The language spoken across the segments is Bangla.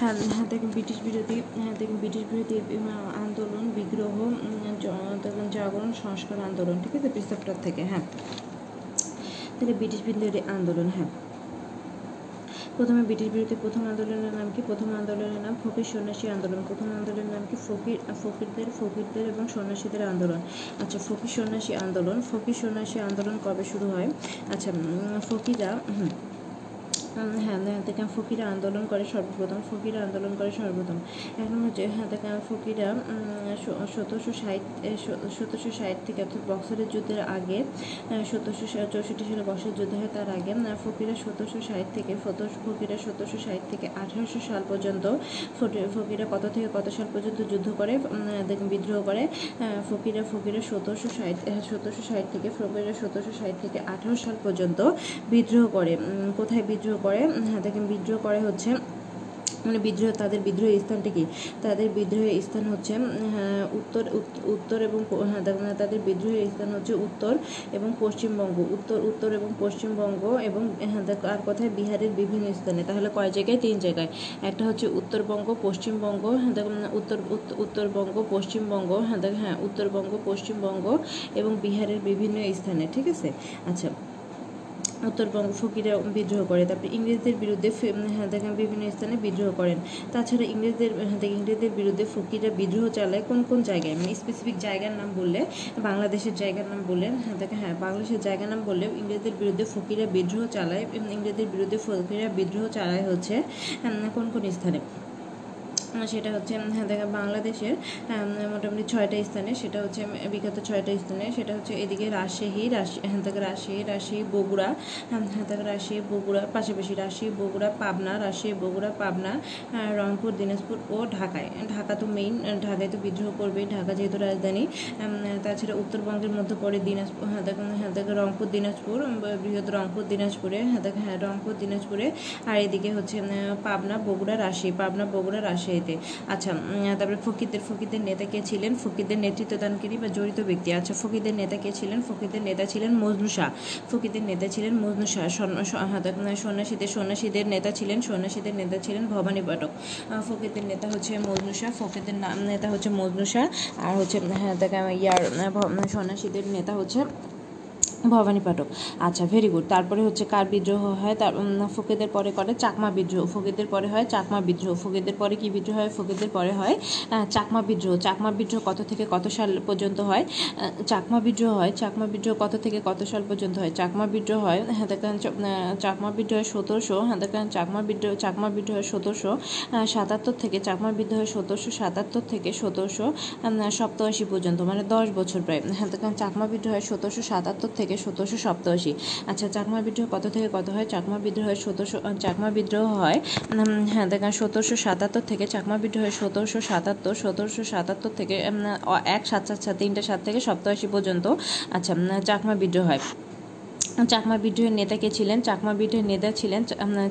হ্যাঁ হ্যাঁ দেখেন, ব্রিটিশ বিরোধী হ্যাঁ দেখেন, ব্রিটিশ বিরোধী আন্দোলন, বিগ্রহ জাগরণ, সংস্কার আন্দোলন, ঠিক আছে প্রিসেপ্টার থেকে হ্যাঁ। তাহলে ব্রিটিশ বিরোধী আন্দোলন হ্যাঁ। প্রথমে ব্রিটিশ বিরোধী প্রথম আন্দোলনের নাম কি? প্রথম আন্দোলনের নাম ফকির সন্ন্যাসী আন্দোলন। প্রথম আন্দোলনের নাম কি? ফকির, ফকিরদের ফকিরদের এবং সন্ন্যাসীদের আন্দোলন। আচ্ছা ফকির সন্ন্যাসী আন্দোলন, ফকির সন্ন্যাসী আন্দোলন কবে শুরু হয়? আচ্ছা ফকিরা হ্যাঁ হ্যাঁ দেখেন ফকিরা আন্দোলন করে সর্বপ্রথম, ফকিরা আন্দোলন করে সর্বপ্রথম। এখন হচ্ছে দেখেন ফকিরা সতেরোশো ষাট সতেরোশো ষাট থেকে অর্থাৎ বক্সরের যুদ্ধের আগে সতেরোশো চৌষট্টি সালে বক্সের যুদ্ধ হয় তার আগে ফকিরা সতেরোশো ষাট থেকে ফকিরা সতেরোশো ষাট থেকে আঠারোশো সাল পর্যন্ত ফকিরা কত থেকে কত সাল পর্যন্ত যুদ্ধ করে বিদ্রোহ করে ফকিরা ফকিরা সতেরোশো ষাট সতেরোশো ষাট থেকে ফকিরা সতেরোশো ষাট থেকে আঠারো সাল পর্যন্ত বিদ্রোহ করে। কোথায় বিদ্রোহ করে হ্যাঁ দেখেন বিদ্রোহ করে হচ্ছে মানে বিদ্রোহ তাদের বিদ্রোহের স্থানটা কি? তাদের বিদ্রোহের স্থান হচ্ছে হ্যাঁ, উত্তর উত্তর এবং হ্যাঁ দেখেন, তাদের বিদ্রোহের স্থান হচ্ছে উত্তর এবং পশ্চিমবঙ্গ উত্তর উত্তর এবং পশ্চিমবঙ্গ এবং হ্যাঁ আর কোথায়? বিহারের বিভিন্ন স্থানে তাহলে কয় জায়গায়? তিন জায়গায়। একটা হচ্ছে উত্তরবঙ্গ পশ্চিমবঙ্গ হ্যাঁ উত্তর উত্তরবঙ্গ পশ্চিমবঙ্গ হ্যাঁ দেখ হ্যাঁ উত্তরবঙ্গ পশ্চিমবঙ্গ এবং বিহারের বিভিন্ন স্থানে ঠিক আছে? আচ্ছা উত্তরবঙ্গ ফকিরা বিদ্রোহ করে। তারপরে ইংরেজদের বিরুদ্ধে হ্যাঁ দেখেন বিভিন্ন স্থানে বিদ্রোহ করেন। তাছাড়া ইংরেজদের হ্যাঁ ইংরেজদের বিরুদ্ধে ফকিরা বিদ্রোহ চালায় কোন কোন জায়গায়? মানে স্পেসিফিক জায়গার নাম বললে, বাংলাদেশের জায়গার নাম বললেন হ্যাঁ দেখেন হ্যাঁ বাংলাদেশের জায়গার নাম বললে ইংরেজদের বিরুদ্ধে ফকিরা বিদ্রোহ চালায় ইংরেজদের বিরুদ্ধে ফকিরা বিদ্রোহ চালায় হচ্ছে কোন কোন স্থানে? সেটা হচ্ছে হ্যাঁ দেখেন বাংলাদেশের মোটামুটি ছয়টা স্থানে, সেটা হচ্ছে বিগত ছয়টা স্থানে, সেটা হচ্ছে এদিকে রাজশাহী রাজশাহী হ্যাঁ থেকে রাজশাহী রাজশাহী, বগুড়া হ্যাঁ থেকে রাজশাহী, বগুড়া, পাশাপাশি রাজশাহী, বগুড়া, পাবনা, রাজশাহী, বগুড়া, পাবনা রংপুর, দিনাজপুর ও ঢাকায়। ঢাকা তো মেইন ঢাকায় তো বিদ্রোহ করবেই, ঢাকা যেহেতু রাজধানী তাছাড়া উত্তরবঙ্গের মধ্যে পড়ে দিনাজপুর হ্যাঁ দেখেন হ্যাঁ দেখেন রংপুর, দিনাজপুর বৃহৎ রংপুর, দিনাজপুরে হ্যাঁ হ্যাঁ রংপুর, দিনাজপুরে, আর এদিকে হচ্ছে পাবনা, বগুড়া, রাজশাহী, পাবনা, বগুড়া রাজশাহীতে আচ্ছা তারপরে ফকিরদের ফকিরদের নেতা কে ছিলেন? ফকিরদের নেতৃত্বদানকারী বা জড়িত ব্যক্তি। আচ্ছা ফকিরদের নেতা কে ছিলেন? ফকিরদের নেতা ছিলেন মজনু শাহ। ফকিরদের নেতা ছিলেন মজনু শাহ। সন্ন্যাসীদের সন্ন্যাসীদের নেতা ছিলেন, সন্ন্যাসীদের নেতা ছিলেন ভবানী পাঠক। ফকিরদের নেতা হচ্ছে মজনু শাহ। ফকিরদের নাম, নেতা হচ্ছে মজনু শাহ। আর হচ্ছে হ্যাঁ ইয়ার সন্ন্যাসীদের নেতা হচ্ছে ভবানী পাঠক। আচ্ছা ভেরি গুড তারপরে হচ্ছে কার বিদ্রোহ হয়? তার ফকিরদের পরে করে চাকমা বিদ্রোহ। ফকিরদের পরে হয় চাকমা বিদ্রোহ। ফকিরদের পরে কি বিদ্রোহ হয়? ফকিরদের পরে হয় চাকমা বিদ্রোহ। চাকমা বিদ্রোহ কত থেকে কত সাল পর্যন্ত হয়? চাকমা বিদ্রোহ হয়, চাকমা বিদ্রোহ কত থেকে কত সাল পর্যন্ত হয়? চাকমা বিদ্রোহ হয় হ্যাঁ দেখেন চাকমা বিদ্রোহ সতেরোশো হ্যাঁ দেখেন, চাকমা বিদ্রোহ চাকমা বিদ্রোহ সতেরোশো সাতাত্তর থেকে, চাকমা বিদ্রোহ সতেরোশো সাতাত্তর থেকে সতেরোশো সপ্তআশি পর্যন্ত মানে দশ বছর প্রায় হ্যাঁ দেখেন, চাকমা বিদ্রোহ সতেরোশো সাতাত্তর থেকে সতেরোশো সপ্তাশি আচ্ছা চাকমা বিদ্রোহ কত থেকে কত হয়? চাকমা বিদ্রোহ হয় সতেরোশো চাকমা বিদ্রোহ হয় হ্যাঁ দেখেন, সতেরোশো সাতাত্তর থেকে চাকমা বিদ্রোহের সতেরোশো সাতাত্তর সতেরোশো সাতাত্তর থেকে এক, সাত সাত সাত, তিনটে, সাত থেকে সপ্তাশি পর্যন্ত আচ্ছা চাকমা বিদ্রোহ হয়। চাকমা বিদ্রোহের নেতা কে ছিলেন? চাকমা বিদ্রোহের নেতা ছিলেন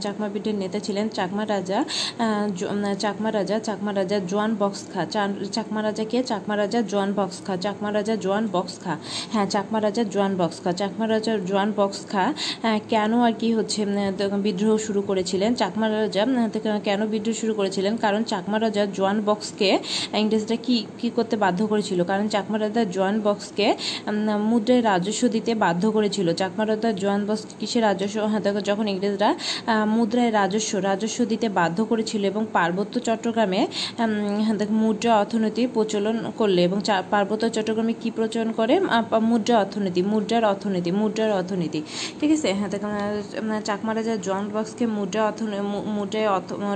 চাকমা বিদ্রোহের নেতা ছিলেন চাকমা রাজা চাকমা রাজা চাকমা রাজা জোয়ান বক্স খা চাকমা রাজা কে? চাকমা রাজা জোয়ান বক্স খা চাকমা রাজা জোয়ান বক্স খা হ্যাঁ চাকমা রাজা জোয়ান বক্স খা চাকমা রাজা জোয়ান বক্স খা কেন আর কি হচ্ছে বিদ্রোহ শুরু করেছিলেন? চাকমা রাজা কেন বিদ্রোহ শুরু করেছিলেন? কারণ চাকমা রাজা জোয়ান বক্সকে ইংরেজরা কি কি করতে বাধ্য করেছিল? কারণ চাকমা রাজা জোয়ান বক্সকে মুদ্রায় রাজস্ব দিতে বাধ্য করেছিল। চাকমা রাজা জোয়ান বক্স কিসের রাজস্ব? হ্যাঁ দেখো, যখন ইংরেজরা মুদ্রায় রাজস্ব রাজস্ব দিতে বাধ্য করেছিল এবং পার্বত্য চট্টগ্রামে হ্যাঁ মুদ্রা অর্থনীতি প্রচলন করলে এবং পার্বত্য চট্টগ্রামে কি প্রচলন করে? মুদ্রা অর্থনীতি, মুদ্রার অর্থনীতি মুদ্রার অর্থনীতি। ঠিক আছে? হ্যাঁ দেখো চাকমা রাজা জোয়ান বক্সকে মুদ্রা অর্থনীতি মুদ্রায়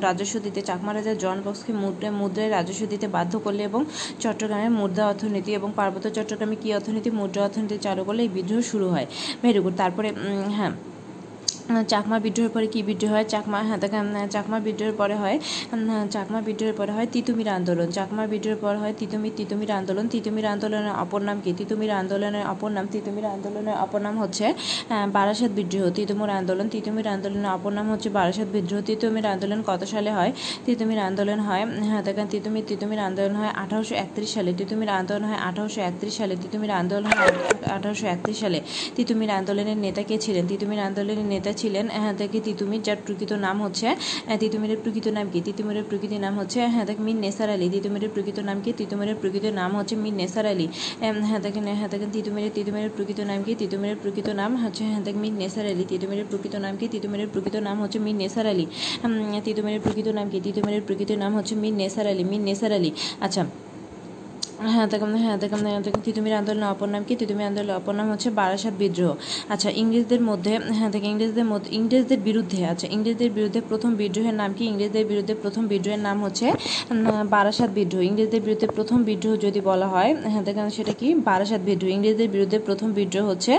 রাজস্ব দিতে চাকমা রাজা জোয়ান বক্সকে মুদ্রায় মুদ্রায় রাজস্ব দিতে বাধ্য করলে এবং চট্টগ্রামে মুদ্রা অর্থনীতি এবং পার্বত্য চট্টগ্রামে কি অর্থনীতি? মুদ্রা অর্থনীতি চালু করলে এই বিদ্রোহ শুরু হয়। Very good. তারপরে হ্যাঁ চাকমা বিদ্রোহের পরে কি বিদ্রোহ হয়? চাকমা হ্যাঁ দেখেন চাকমা বিদ্রোহের পরে হয় চাকমা বিদ্রোহের পরে হয় তিতুমির আন্দোলন। চাকমা বিদ্রোহের পর হয় তিতুমির তিতুমির আন্দোলন। তিতুমির আন্দোলনের অপর নাম কি? তিতুমির আন্দোলনের অপর নাম, তিতুমির আন্দোলনের অপর নাম হচ্ছে বারাসাত বিদ্রোহ। তিতুমির আন্দোলন, তিতুমির আন্দোলনের অপর নাম হচ্ছে বারাসাত বিদ্রোহ। তিতুমির আন্দোলন কত সালে হয়? তিতুমির আন্দোলন হয় হ্যাঁ দেখেন তিতুমির তিতুমির আন্দোলন হয় আঠারোশো একত্রিশ সালে। তিতুমির আন্দোলন হয় আঠারোশো একত্রিশ সালে। তিতুমির আন্দোলন হয় আঠারোশো একত্রিশ সালে। তিতুমির আন্দোলনের নেতা কে ছিলেন? তিতুমির আন্দোলনের নেতা ছিলেন হ্যাঁ থেকে তিতুমির যার প্রকৃত নাম হচ্ছে তিতুমিরের প্রকৃত নাম কি তিতুমিরের প্রকৃত নাম হচ্ছে হ্যাঁ দেখ মির নেসার আলী তিতুমিরের প্রকৃত নাম কি তিতুমিরের প্রকৃত নাম হচ্ছে মির নেসার আলী হ্যাঁ দেখেন হ্যাঁ দেখেন তিতুমিরের তিতুমিরের প্রকৃত নাম কি তিতুমিরের প্রকৃত নাম হচ্ছে হ্যাঁ দেখ মির নেসার আলী তিতুমিরের প্রকৃত নাম কি তিতুমিরের প্রকৃত নাম হচ্ছে মির নেসার আলী তিতুমিরের প্রকৃত নাম কি তিতুমিরের প্রকৃত নাম হচ্ছে মির নেসার আলী মির নেসার আলী আচ্ছা হ্যাঁ দেখুন হ্যাঁ দেখুন দেখুন, তিতুমির আন্দোলনের অপর নাম কি? তিতুমির আন্দোলনের অপর নাম হচ্ছে বারাসাত বিদ্রোহ। আচ্ছা ইংরেজদের মধ্যে হ্যাঁ দেখেন, ইংরেজদের মধ্যে, ইংরেজদের বিরুদ্ধে আচ্ছা ইংরেজদের বিরুদ্ধে প্রথম বিদ্রোহের নাম কি? ইংরেজদের বিরুদ্ধে প্রথম বিদ্রোহের নাম হচ্ছে বারাসাত বিদ্রোহ। ইংরেজদের বিরুদ্ধে প্রথম বিদ্রোহ যদি বলা হয় হ্যাঁ দেখেন, সেটা কি? বারাসাত বিদ্রোহ। ইংরেজদের বিরুদ্ধে প্রথম বিদ্রোহ হচ্ছে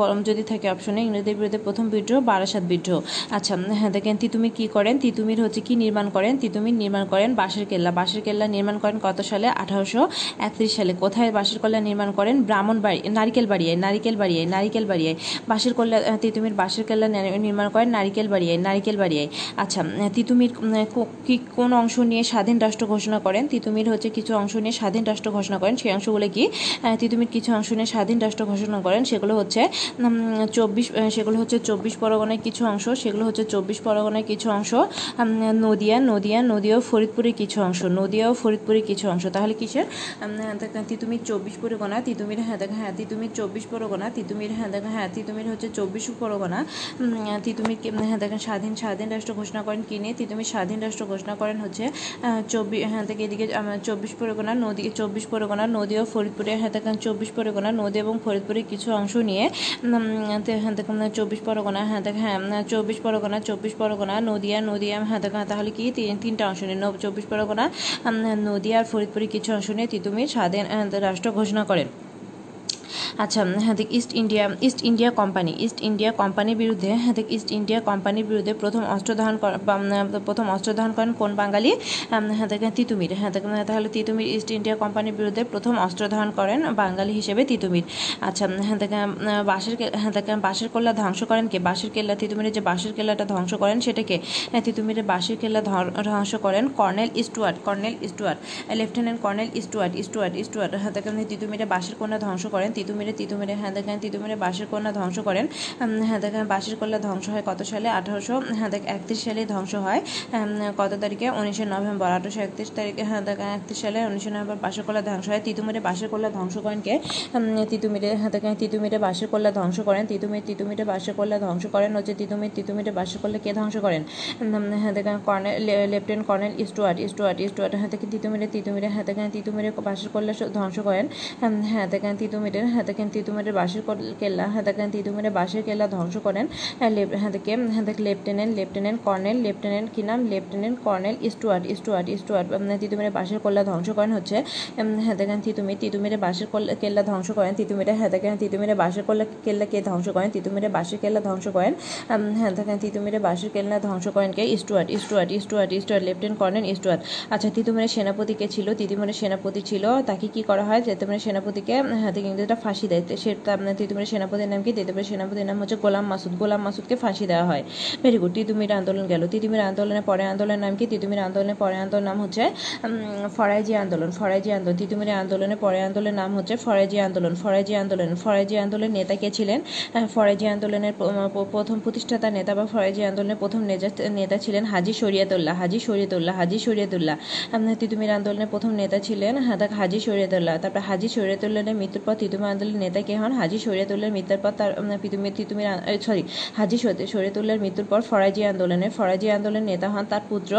বরং যদি থাকে অপশনে, ইংরেজদের বিরুদ্ধে প্রথম বিদ্রোহ বারাসাত বিদ্রোহ। আচ্ছা হ্যাঁ দেখেন তিতুমির কি করেন? তিতুমির হচ্ছে কি নির্মাণ করেন? তিতুমির নির্মাণ করেন বাঁশের কেল্লা। বাঁশের কেল্লা নির্মাণ করেন কত সালে? আঠারোশো একত্রিশ সালে কোথায় বাঁশের কল্লা নির্মাণ করেন? ব্রাহ্মণ বাড়ি নারিকেল বাড়িয়ায় নারিকেল বাড়িয়ায় নারিকেল বাড়িয়ায় বাঁশের আহ, তিতুমির বাঁশের কেল্লা নি- নির্মাণ করেন নারিকেল বাড়িয়ায় নারিকেল বাড়িয়ায় আচ্ছা তিতুমির কি কোন অংশ নিয়ে স্বাধীন রাষ্ট্র ঘোষণা করেন? তিতুমির হচ্ছে কিছু অংশ নিয়ে স্বাধীন রাষ্ট্র ঘোষণা করেন। সেই অংশগুলো কি? তিতুমির কিছু অংশ নিয়ে স্বাধীন রাষ্ট্র ঘোষণা করেন। সেগুলো হচ্ছে চব্বিশ সেগুলো হচ্ছে চব্বিশ পরগনায় কিছু অংশ সেগুলো হচ্ছে চব্বিশ পরগনায় কিছু অংশ নদিয়া নদিয়া নদিয়া ও ফরিদপুরের কিছু অংশ নদিয়া ও ফরিদপুরের কিছু অংশ। তাহলে কিসের? দেখেন তিতুমির চব্বিশ পরগনা তিতুমির হ্যাঁ দেখেন হ্যাঁ তিতুমির চব্বিশ পরগনা তিতুমির হ্যাঁ দেখেন হ্যাঁ তিতুমির হচ্ছে চব্বিশ পরগনা তিতুমির হ্যাঁ দেখেন স্বাধীন স্বাধীন রাষ্ট্র ঘোষণা করেন কি নিয়ে তিতুমির স্বাধীন রাষ্ট্র ঘোষণা করেন হচ্ছে চব্বিশ হ্যাঁ থেকে এদিকে চব্বিশ পরগনা নদী চব্বিশ পরগনা নদী ও ফরিদপুরে হ্যাঁ দেখেন চব্বিশ পরগনা নদী এবং ফরিদপুরের কিছু অংশ নিয়ে হ্যাঁ দেখেন চব্বিশ পরগনা হ্যাঁ দেখ হ্যাঁ চব্বিশ পরগনা চব্বিশ পরগনা নদিয়া নদিয়া হ্যাঁ দেখেন তাহলে কি তিন- তিনটা অংশ নিয়ে চব্বিশ পরগনা নদিয়া আর ফরিদপুরের কিছু অংশ নিয়ে তিতুমীর স্বাধীন রাষ্ট্র ঘোষণা করেন। আচ্ছা হ্যাঁ দেখ East India East India company East India কোম্পানির বিরুদ্ধে হ্যাঁ দেখ ইস্ট ইন্ডিয়া কোম্পানির বিরুদ্ধে প্রথম অস্ত্র ধারণ প্রথম অস্ত্র ধারণ করেন কোন বাঙালি? হ্যাঁ দেখেন তিতুমির। হ্যাঁ দেখেন তাহলে তিতুমির ইস্ট ইন্ডিয়া কোম্পানির বিরুদ্ধে প্রথম অস্ত্র ধারণ করেন বাঙালি হিসেবে তিতুমির। আচ্ছা হ্যাঁ দেখেন বাঁশের হ্যাঁ দেখেন বাঁশের কেল্লা ধ্বংস করেন কে? বাঁশের কেল্লা তিতুমিরের যে বাঁশের কেল্লাটা ধ্বংস করেন সেটাকে হ্যাঁ তিতুমিরের বাঁশের কেল্লা ধ্বংস করেন colonel Stuart colonel Stuart lieutenant colonel Stuart Stuart Stuart হ্যাঁ দেখেন তিতুমিরে বাঁশের কন্যা ধ্বংস করেন তিতুমিরে তিতুমিরে হ্যাঁ দেখেন তিতুমিরে বাঁশের কন্যা ধ্বংস করেন। হ্যাঁ দেখেন বাঁশের কন্যা ধ্বংস হয় কত সালে? আঠারোশো হ্যাঁ দেখ একত্রিশ সালে ধ্বংস হয়। কত তারিখে? উনিশে নভেম্বর। আঠারোশো একত্রিশ তারিখে হ্যাঁ দেখেন একত্রিশ সালে, উনিশে নভেম্বর বাঁশের কল্লা ধ্বংস হয়। তিতুমিরে বাঁশের কল্লা ধ্বংস করেন কে? তিতুমিরে হ্যাঁ দেখেন তিতুমিরে বাঁশের কল্লা ধ্বংস করেন। তিতুমির, তিতুমিরে বাঁশের কল্লা ধ্বংস করেন। হচ্ছে তিতুমির, তিতুমিরে বাঁশের কল্লা কে ধ্বংস করেন? হ্যাঁ দেখেন colonel lieutenant colonel Stuart Stuart Stuart হ্যাঁ দেখেন তিতুমিরে তিতুমিরে হ্যাঁ দেখেন তিতুমিরে বাঁশের কল্লা স- ধ্বংস করেন। হ্যাঁ দেখেন তিতুমিরের হ্যাঁ দেখেন তিতুমিরের বাঁশের কল- কেল্লা হ্যাঁ দেখেন তিতুমিরে বাঁশের কেল্লা ধ্বংস করেন হ্যাঁ দেখে হ্যাঁ দেখ লেফটেন্যান্ট লেফটেন্যান্ট কর্নেল লেফটেন্যান্ট কি নাম? লেফটেন্যান্ট কর্নেল ইস্টুয়ার্ট ইস্টুয়ার্ট উম, তিতুমিরে বাঁশের কল্লা ধ্বংস করেন হচ্ছে হ্যাঁ দেখেন তিতুমির তিতুমিরে বাঁশের কল্লা- ধ্বংস করেন তিতুমিরে হ্যাঁ দেখেন তিতুমিরে বাঁশের কল্লা কেল্লা কে ধ্বংস করেন তিতুমিরে বাঁশের কেল্লা ধ্বংস করেন হ্যাঁ দেখেন তিতুমিরে বাঁশের কেল্লা ধ্বংস করেন কে? Stuart Stuart Stuart Stuart lieutenant colonel Stuart আচ্ছা তিতুমিরের সেনাপতি কে ছিল? তিতুমিরের সেনাপতি ছিল তাকে কি করা হয়? যে তিতুমিরের সেনাপতিকে হ্যাঁ দেখেন ইংরেজরা ফাঁসি দেয়। সে তিতুমিরের সেনাপতির নাম কি? তিতুমিরের সেনাপতির নাম হচ্ছে গোলাম মাসুদ। গোলাম মাসুদকে ফাঁসি দেওয়া হয়। ভেরি গুড তিতুমির আন্দোলন গেল। তিতুমির আন্দোলনের পরে আন্দোলনের নাম কি? তিতুমির আন্দোলনের পরে আন্দোলন নাম হচ্ছে ফরাইজি আন্দোলন। ফরাইজি আন্দোলন। তিতুমির আন্দোলনের পরে আন্দোলনের নাম হচ্ছে ফরাইজি আন্দোলন। ফরাইজি আন্দোলন। ফরাইজি আন্দোলনের নেতা কে ছিলেন? আহ, ফরাইজি আন্দোলনের প্রথম প্রতিষ্ঠাতা নেতা বা ফরাইজি আন্দোলনের প্রথম নেতা ছিলেন হাজি শরিয়তুল্লাহ। হাজি শরিয়তুল্লাহ হাজি শরিয়তুল্লাহ। তিতুমির আন্দোলনের প্রথম নেতা ছিলেন হাদাক হাজি শরিয়তুল্লাহ। তারপর হাজি শরিয়তুল্লাহের মৃত্যুর পর তিতুমির আন্দোলনের নেতা কে হন হাজি শরিয়তুল্লাহর মৃত্যুর পর তার তিতুমির সরি হাজি শরি- শরিয়তুল্লাহর মৃত্যুর পর ফরাজি আন্দোলনের ফরাজি আন্দোলনের নেতা হন তার পুত্র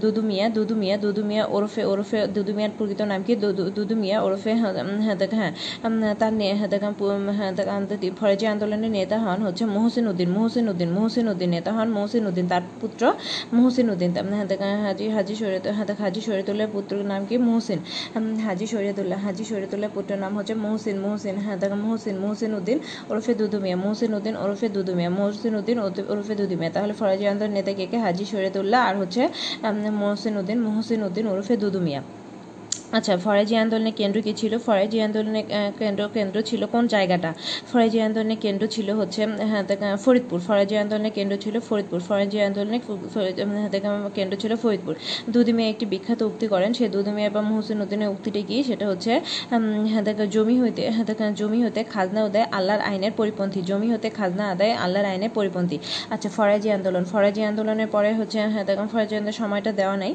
দুদু মিয়া দুদু মিয়া দুদু মিয়া ওরফে ওরফে, দুদু মিয়ার প্রকৃত নাম কি? দুদু মিয়া ওরফে হ্যাঁ হ্যাঁ হ্যাঁ তার হ্যাঁ ফরাজি আন্দোলনের নেতা হন হচ্ছে মোহসিন উদ্দিন মোহসিন উদ্দিন মোহসিন উদ্দিন নেতা হন মোহসিন উদ্দিন, তার পুত্র মোহসিন উদ্দিন হাজি হাজি শরীয়ত হাজি শরীয়তুল্লাহর পুত্রের নাম কি? মোহসিন হাজি শরীয়তুল্লাহ, হাজি শরীয়তুল্লাহর পুত্রের নাম হচ্ছে মোহসিন মোহসিন হ্যাঁ দেখো মোহসিন মোহসিন উদ্দিন ওরফে দুদু মিয়া মোহসিন উদ্দিন ওরফে দুদু মিয়া মোহসিন উদ্দিন ওরফে- দুদুমিয়া দুদু মিয়া তাহলে ফরাজি আন্দোলন নেতা কে? কে হাজি শরীয়তুল্লাহ আর হচ্ছে মোহসিন উদ্দিন মোহসিন উদ্দিন ওরফে দুদু মিয়া আচ্ছা ফরাজি আন্দোলনের কেন্দ্র কী ছিল? ফরাজি আন্দোলনের কেন্দ্র কেন্দ্র ছিল কোন জায়গাটা? ফরাজি আন্দোলনের কেন্দ্র ছিল হচ্ছে হ্যাঁ ফরিদপুর। ফরাজি আন্দোলনের কেন্দ্র ছিল ফরিদপুর। ফরাজি আন্দোলনের হ্যাঁ কেন্দ্র ছিল ফরিদপুর। দুদি মিয়া একটি বিখ্যাত উক্তি করেন সেই দুদি মিয়া বা মহসিন উদ্দিনের উক্তিটি কি? সেটা হচ্ছে হ্যাঁ জমি হইতে জমি হতে খাজনা আদায় আল্লাহর আইনের পরিপন্থী। জমি হতে খাজনা আদায় আল্লাহর আইনের পরিপন্থী। আচ্ছা ফরাজি আন্দোলন। ফরাজি আন্দোলনের পরে হচ্ছে হ্যাঁ ফরাজি আন্দোলনের সময়টা দেওয়া নাই।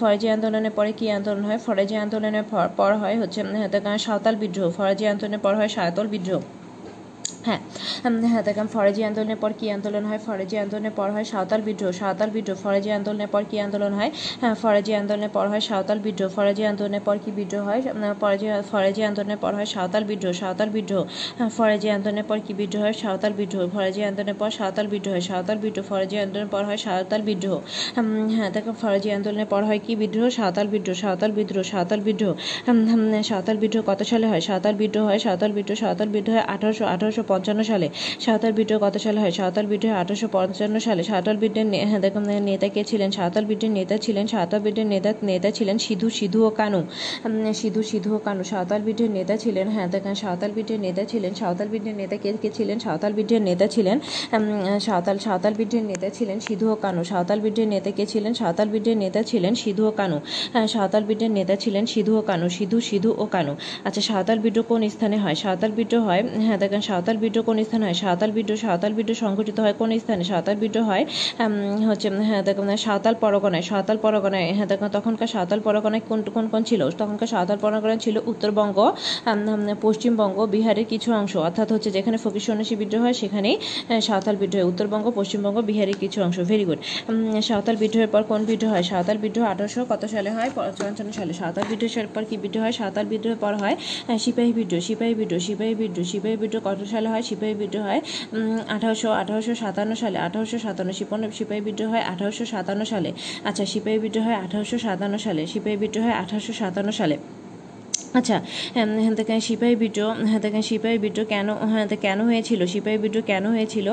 ফরাজি আন্দোলনের পরে কি আন্দোলন হয়? ফরাজি আন্দোলনের পর- হয় হচ্ছে হ্যাঁ সাঁওতাল বিদ্রোহ ফরাজি আন্দোলনের পর হয় সাঁওতাল বিদ্রোহ। হ্যাঁ হ্যাঁ দেখলাম ফরাজি আন্দোলনের পর কী আন্দোলন হয় ফরাজি আন্দোলনের পর হয় সাঁওতাল বিদ্রোহ সাঁওতাল বিদ্রোহ ফরাজি আন্দোলনের পর কী আন্দোলন হয় হ্যাঁ ফরাজি আন্দোলনের পর হয় সাঁওতাল বিদ্রোহ ফরাজি আন্দোলনের পর কী বিদ্রোহ হয় ফরাজি ফরাজি আন্দোলনের পর হয় সাঁওতাল বিদ্রোহ সাঁওতাল বিদ্রোহ হ্যাঁ, ফরাজি আন্দোলনের পর কী বিদ্রোহ হয় সাঁওতাল বিদ্রোহ ফরাজি আন্দোলনের পর সাঁওতাল বিদ্রোহ হয় সাঁওতাল বিদ্রোহ ফরাজি আন্দোলনের পর হয় সাঁওতাল বিদ্রোহ হ্যাঁ দেখো ফরাজি আন্দোলনের পর হয় কি বিদ্রোহ সাঁওতাল বিদ্রোহ সাঁওতাল বিদ্রোহ সাঁওতাল বিদ্রোহ সাঁওতাল বিদ্রোহ কত সালে হয় সাঁওতাল বিদ্রোহ হয় সাঁওতাল বিদ্রোহ সাঁওতাল বিদ্রোহ হয় আঠারোশো আঠারোশো পঞ্চান্ন সালে সাঁওতাল বিদ্রোহ কত সালে হয় সাঁওতাল বিদ্রোহ আঠারোশো পঞ্চান্ন সালে সাঁওতাল বিদ্রোহের হ্যাঁ, নেতা কে ছিলেন সাঁওতাল বিদ্রোহের নেতা ছিলেন সাঁওতাল বিদ্রোহের নেতা নেতা ছিলেন সিধু সিধু ও কানু সিধু সিধু ও কানু সাঁওতাল বিদ্রোহের নেতা ছিলেন হ্যাঁ দেখেন সাঁওতাল বিদ্রোহের নেতা ছিলেন সাঁওতাল বিদ্রোহের নেতা কে কে ছিলেন সাঁওতাল বিদ্রোহের নেতা ছিলেন সাঁওতাল সাঁওতাল বিদ্রোহের নেতা ছিলেন সিধু ও কানু সাঁওতাল বিদ্রোহের নেতা কে ছিলেন সাঁওতাল বিদ্রোহের নেতা ছিলেন সিধু ও কানু হ্যাঁ সাঁওতাল বিদ্রোহের নেতা ছিলেন সিধু ও কানু সিধু সিধু ও কানু আচ্ছা সাঁওতাল বিদ্রোহ কোন স্থানে হয় সাঁওতাল বিদ্রোহ হয় হ্যাঁ দেখেন সাঁওতাল বিদ্রোহ কোন স্থানে হয়? সাঁওতাল বিদ্রোহ সাঁওতাল বিদ্রোহ সংঘটিত হয় কোন স্থানে? সাঁওতাল বিদ্রোহ হয় হচ্ছে হ্যাঁ দেখুন সাঁওতাল পরগনায়। সাঁওতাল পরগনায় হ্যাঁ দেখুন তখনকার সাঁওতাল পরগনায় কোন কোন কোন ছিল? তখনকার সাঁওতাল পরগনায় ছিল উত্তরবঙ্গ পশ্চিমবঙ্গ বিহারের কিছু অংশ। অর্থাৎ হচ্ছে যেখানে ফকির সন্ন্যাসী বিদ্রোহ হয় সেখানেই আহ, সাঁওতাল বিদ্রোহ হয়। উত্তরবঙ্গ পশ্চিমবঙ্গ বিহারের কিছু অংশ। ভেরি গুড সাঁওতাল বিদ্রোহের পর কোন বিদ্রোহ হয়? সাঁওতাল বিদ্রোহ আঠারোশো কত সালে হয়? পঞ্চান্ন সালে। সাঁওতাল বিদ্রোহের পর কি বিদ্রোহ হয়? সাঁওতাল বিদ্রোহের পর হয় আহ, সিপাহী বিদ্রোহ সিপাহী বিদ্রোহ সিপাহী বিদ্রোহ সিপাহী বিদ্রোহ কত সালে হয়, সিপাহী বিদ্রোহ হয়। আঠারোশো আঠারোশো সাতান্ন সালে, আঠারোশো সাতান্ন সিপন সিপাহী বিদ্রোহ হয়, আঠারোশো সাতান্ন সালে। আচ্ছা সিপাহী বিদ্রোহ হয়, আঠারোশো সাতান্ন সালে, সিপাহী বিদ্রোহ হয়, আঠারোশো সাতান্ন সালে। আচ্ছা হ্যাঁ দেখেন সিপাহী বিদ্রোহ হ্যাঁ দেখেন সিপাহী বিদ্রোহ কেন হ্যাঁ কেন হয়েছিল? সিপাহী বিদ্রোহ কেন হয়েছিল?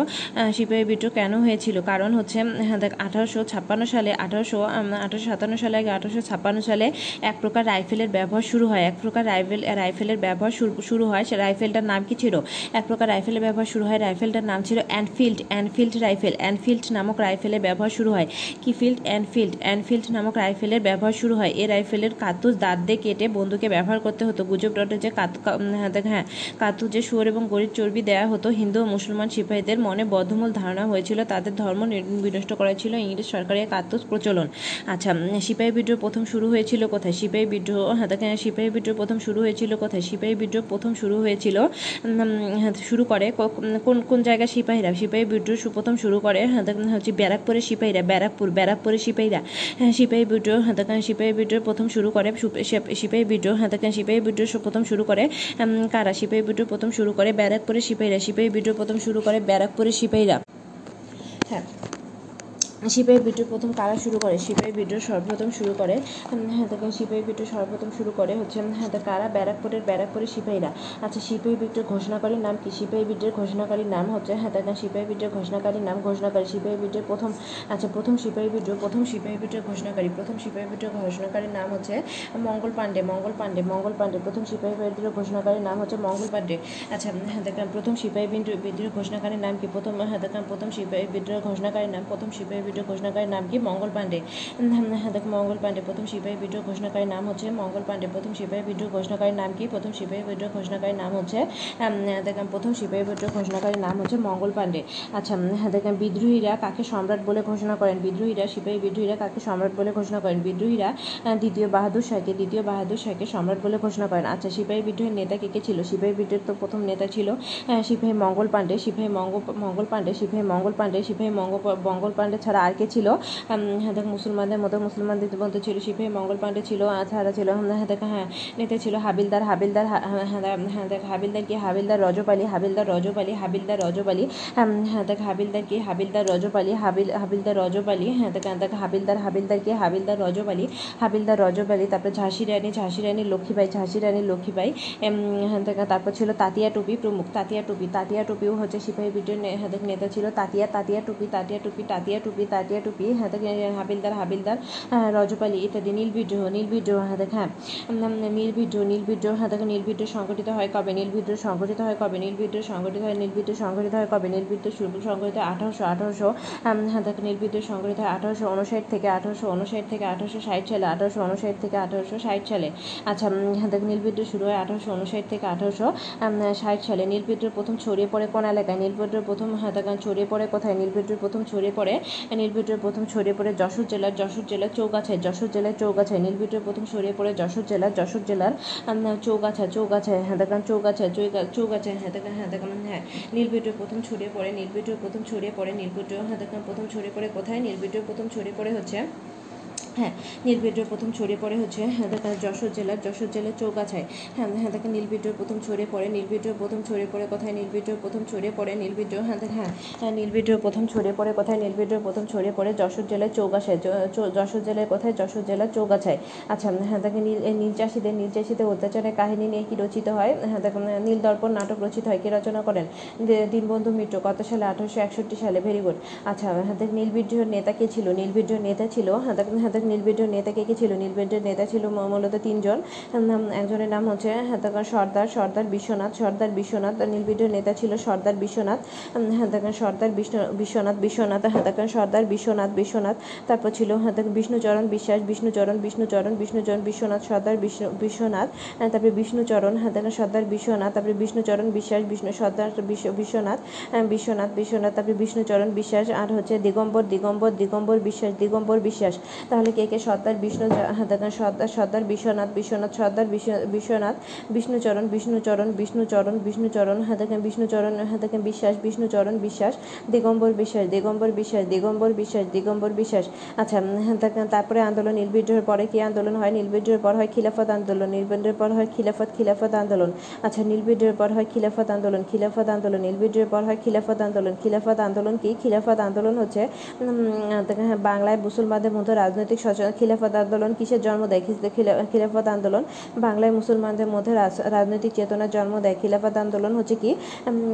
সিপাহী বিদ্রোহ কেন হয়েছিল? কারণ হচ্ছে হ্যাঁ দেখ আঠারোশো ছাপ্পান্ন সালে, আঠারোশো আঠারোশো সাতান্ন সালে আগে আঠারোশো ছাপ্পান্ন সালে এক প্রকার রাইফেলের ব্যবহার শুরু হয়। এক প্রকার রাইফেল, রাইফেলের ব্যবহার শুরু শুরু হয়, সে রাইফেলটার নাম কি ছিল? এক প্রকার রাইফেলের ব্যবহার শুরু হয়, রাইফেলটার নাম ছিল অ্যানফিল্ড অ্যানফিল্ড রাইফেল অ্যানফিল্ড নামক রাইফেলের ব্যবহার শুরু হয়। কি ফিল্ড? অ্যানফিল্ড অ্যানফিল্ড নামক রাইফেলের ব্যবহার শুরু হয়। এই রাইফেলের কাতুস দাঁত দিয়ে কেটে বন্দুকে ব্যবহার করতে হতো। গুজব রটে যে কাত কা- হ্যাঁ দেখ- যে শুয়োর এবং গরিব চর্বি দেওয়া হতো হিন্দু ও মুসলমান সিপাহীদের মনে বদ্ধমূল ধারণা হয়েছিল তাদের ধর্ম বিনষ্ট করা ছিল ইংরেজ সরকারের কাতুস প্রচলন। আচ্ছা সিপাহী বিদ্রোহ প্রথম শুরু হয়েছিল কোথায়? সিপাহী বিদ্রোহ হ্যাঁ হ্যাঁ, সিপাহী বিদ্রোহ প্রথম শুরু হয়েছিল কোথায়? সিপাহী বিদ্রোহ প্রথম শুরু হয়েছিল হ্যাঁ, শুরু করে কোন কোন জায়গায় সিপাহীরা? সিপাহী বিদ্রোহ প্রথম শুরু করে হ্যাঁ হচ্ছে ব্যারাকপুরের সিপাহীরা ব্যারাকপুর ব্যারাকপুরের সিপাহীরা। হ্যাঁ সিপাহী বিদ্রোহ হ্যাঁ হ্যাঁ, সিপাহী বিদ্রোহ প্রথম শুরু করে সিপাহী বিদ্রোহ হ্যাঁ, সিপাহী বিদ্রোহ প্রথম শুরু করে কারা? সিপাহী বিদ্রোহ প্রথম শুরু করে ব্যারাকপুরের সিপাহীরা। সিপাহী বিদ্রোহ প্রথম শুরু করে ব্যারাকপুরের সিপাহীরা। হ্যাঁ। সিপাহী বিদ্রোহ প্রথম কারা শুরু করে সিপাহী বিদ্রোহ সর্বপ্রথম শুরু করে হ্যাঁ দেখেন সিপাহী বিদ্রোহ সর্বপ্রথম শুরু করে হচ্ছে হ্যাঁ কারা ব্যারাকপুরের ব্যারাকপুরের সিপাহীরা আচ্ছা সিপাহী বিদ্রোহ ঘোষণাকারীর নাম কি সিপাহী বিদ্রোহের ঘোষণাকারীর নাম হচ্ছে হ্যাঁ দেখেন সিপাহী বিদ্রোহ ঘোষণাকারীর নাম ঘোষণাকারী সিপাহী বিদ্রোহ প্রথম আচ্ছা প্রথম সিপাহী বিদ্রোহ প্রথম সিপাহী বিদ্রোহ ঘোষণাকারী প্রথম সিপাহী বিদ্রোহ ঘোষণাকারীর নাম হচ্ছে মঙ্গল পাণ্ডে মঙ্গল পাণ্ডে মঙ্গল পাণ্ডে প্রথম সিপাহী বিদ্রোহ ঘোষণাকারীর নাম হচ্ছে মঙ্গল পাণ্ডে আচ্ছা হ্যাঁ দেখেন প্রথম সিপাহী বিদ্রোহ ঘোষণাকারীর নাম কি প্রথম হ্যাঁ দেখেন প্রথম সিপাহী বিদ্রোহ ঘোষণাকারীর নাম প্রথম সিপাহী বিদ্রোহ ঘোষণাকারীর নাম কি? মঙ্গল পাণ্ডে। দেখ, মঙ্গল পাণ্ডে, প্রথম সিপাহী বিদ্রোহ ঘোষণাকারীর নাম হচ্ছে মঙ্গল পাণ্ডে, প্রথম সিপাহী বিদ্রোহ ঘোষণাকারীর নাম কি? প্রথম সিপাহী বিদ্রোহ ঘোষণাকারীর নাম হচ্ছে দেখেন প্রথম সিপাহী বিদ্রোহ ঘোষণাকারীর নাম হচ্ছে মঙ্গল পাণ্ডে। আচ্ছা দেখেন বিদ্রোহীরা কাকে সম্রাট বলে ঘোষণা করেন? বিদ্রোহীরা, সিপাহী বিদ্রোহীরা কাকে সম্রাট বলে ঘোষণা করেন? বিদ্রোহীরা দ্বিতীয় বাহাদুর শাহকে, দ্বিতীয় বাহাদুর শাহকে সম্রাট বলে ঘোষণা করেন। আচ্ছা সিপাহী বিদ্রোহের নেতা কে কে ছিল? সিপাহী বিদ্রোহের তো প্রথম নেতা ছিল সিপাহী মঙ্গল পাণ্ডে। সিপাহী মঙ্গল মঙ্গল পাণ্ডে, সিপাহী মঙ্গল পাণ্ডে, সিপাহী মঙ্গল মঙ্গল পাণ্ডে ছাড়া আর কে ছিল হ্যাঁ দেখ মুসলমানদের মতো মুসলমানদের মধ্যে ছিল সিপাহী মঙ্গল পাণ্ডে ছিল আর ছাড়া ছিল হ্যাঁ দেখ হ্যাঁ নেতা ছিল হাবিলদার হাবিলদার হ্যাঁ হ্যাঁ দেখ- হাবিলদার কি হাবিলদার রজপালি হাবিলদার রজব আলী হাবিলদার উম, হ্যাঁ দেখ হাবিলদার কি হাবিলদার রজপালি হাবিল হাবিলদার রজপালি হ্যাঁ দেখ দেখ হাবিলদার হাবিলদার কি হাবিলদার রজব আলী হাবিলদার রজব আলী তারপরে ঝাঁসি রানী ঝাঁসি রানী লক্ষ্মীবাই ঝাঁসি রানী লক্ষ্মীবাই তারপর ছিল তাতিয়া টুপি প্রমুখ তাতিয়া টুপি তাতিয়া টুপিও হচ্ছে সিপাহী হ্যাঁ নেতা ছিল তাতিয়া তাতিয়া টুপি তাতিয়া টুপি তাতিয়া টুপি তাটিয়া টুপি থেকে হাবিলদার হাবিলদার রজপালি ইত্যাদি নীল বিদ্রোহ নীল বিদ্রোহ হ্যাঁ দেখ হ্যাঁ উম, নীল বিদ্রোহ নীল বিদ্রোহ হ্যাঁ দেখো নীল বিদ্রোহ সংগঠিত হয় কবে? নীল বিদ্রোহ সংগঠিত হয় কবে? নীল বিদ্রোহ সংগঠিত হয় নীল বিদ্রোহ সংগঠিত হয় কবে? নীল বিদ্রোহ শুরু সংগঠিত আঠারোশো আঠারোশো হ্যাঁ দেখো নীল বিদ্রোহ সংগঠিত হয় আঠারোশো উনষাট থেকে আঠারোশো উনষাট থেকে আঠারোশো ষাট সালে আঠারোশো উনষাট থেকে আঠারোশো ষাট সালে। আচ্ছা উম, হ্যাঁ দেখো নীল বিদ্রোহ শুরু হয় আঠারোশো উনষাট থেকে আঠারোশো ষাট সালে। নীল বিদ্রোহ প্রথম ছড়িয়ে পড়ে কোন এলাকায়? নীল বিদ্রোহ প্রথম দেখো ছড়িয়ে পড়ে কোথায়? নীল বিদ্রোহ প্রথম ছড়িয়ে পড়ে নীল বিদ্রোহ প্রথম ছড়িয়ে পড়ে যশোর জেলার যশোর জেলার চৌগাছায়, যশোর জেলার চৌগাছায় নীল বিদ্রোহ প্রথম ছড়িয়ে পড়ে যশোর জেলার যশোর জেলার চৌগাছা চৌগাছায় হ্যাঁ দেখলাম চৌগাছা চৌগা- চৌগাছায় হ্যাঁ দেখান হ্যাঁ দেখলাম হ্যাঁ নীল বিদ্রোহ প্রথম ছড়িয়ে পড়ে নীল বিদ্রোহ প্রথম ছড়িয়ে পড়ে নীল বিদ্রোহ হ্যাঁ দেখলাম প্রথম ছড়িয়ে পড়ে কোথায়? নীল বিদ্রোহ প্রথম ছড়িয়ে পড়ে হচ্ছে হ্যাঁ নীল বিদ্রোহ প্রথম ছড়িয়ে পড়ে হচ্ছে হ্যাঁ যশোর জেলার যশোর জেলার চৌগাছায়। হ্যাঁ হ্যাঁ দেখেন নীল বিদ্রোহ প্রথম ছড়িয়ে পড়ে নীল বিদ্রোহ প্রথম ছড়িয়ে পড়ে কোথায় নীল বিদ্রোহ প্রথম ছড়িয়ে পড়ে নীল বিদ্রোহ হ্যাঁ হ্যাঁ হ্যাঁ নীল প্রথম ছড়িয়ে পড়ে কোথায় নীল বিদ্রোহ প্রথম ছড়িয়ে পড়ে যশোর জেলার চৌগাছায় যশোর জেলায় কোথায়, যশোর জেলার চৌগাছায়। আচ্ছা হ্যাঁ দেখেন নীল নীল চাষিদের নীল চাষিদের অত্যাচারের কাহিনী নিয়ে কি রচিত হয়? হ্যাঁ দেখুন নীল দর্পণ নাটক রচিত হয়, কে রচনা করেন? দীনবন্ধু মিত্র, কত সালে? আঠারোশো একষট্টি সালে, ভেরি গুড। আচ্ছা হ্যাঁ দেখ নীল নেতা কে ছিল? নীল বিদ্রোহের নেতা ছিল হ্যাঁ হ্যাঁ দেখ নীল নেতা কে কে ছিল? নীল নেতা ছিল মূলত তিনজন। একজনের নাম হচ্ছে হ্যাঁ সর্দার সর্দার বিশ্বনাথ সর্দার বিশ্বনাথ নীল নেতা ছিল সর্দার বিশ্বনাথ। উম, হ্যাঁ সর্দার বিশ্বনাথ বিশ্বনাথ হ্যাঁ সর্দার বিশ্বনাথ বিশ্বনাথ। তারপর ছিল বিষ্ণুচরণ বিশ্বাস বিষ্ণুচরণ বিষ্ণুচরণ বিষ্ণুচরণ বিশ্বনাথ সর্দার বিষ্ণু বিশ্বনাথ। তারপরে বিষ্ণুচরণ হ্যাঁ সর্দার বিশ্বনাথ তারপরে বিষ্ণুচরণ বিশ্বাস বিষ্ণু সর্দার বিশ্বনাথ। বিশ্বনাথ বিশ্বনাথ তারপরে বিষ্ণুচরণ বিশ্বাস আর হচ্ছে দিগম্বর দিগম্বর দিগম্বর বিশ্বাস দিগম্বর বিশ্বাস। তাহলে কে কে সর্দার বিষ্ণু হ্যাঁ দেখুন সর্দার সর্দার বিশ্বনাথ বিশ্বনাথ সর্দার বিশ্ব- বিশ্বনাথ বিষ্ণুচরণ বিষ্ণুচরণ বিষ্ণুচরণ বিষ্ণুচরণ হ্যাঁ দেখেন বিষ্ণুচরণ হ্যাঁ দেখেন বিশ্বাস বিষ্ণুচরণ বিশ্বাস দিগম্বর বিশ্বাস দিগম্বর বিশ্বাস দিগম্বর বিশ্বাস দিগম্বর বিশ্বাস। আচ্ছা হ্যাঁ তারপরে আন্দোলন নীল বিদ্রোহের পরে কি আন্দোলন হয়? নীল বিদ্রোহের পর হয় খিলাফত আন্দোলন নীল পর হয় খিলাফত খিলাফত আন্দোলন। আচ্ছা নীল বিদ্রোহের পর হয় খিলাফত আন্দোলন খিলাফত আন্দোলন নীল বিদ্রোহের পর হয় খিলাফত আন্দোলন। খিলাফত আন্দোলন কি? খিলাফত আন্দোলন হচ্ছে হ্যাঁ, বাংলায় মুসলমানদের মধ্যে রাজনৈতিক খিলাফত আন্দোলন কিসের জন্ম দেয়? খিলাফত আন্দোলন বাংলায় মুসলমানদের মধ্যে রাজ- রাজনৈতিক চেতনার জন্ম দেয়। খিলাফত আন্দোলন হচ্ছে কি?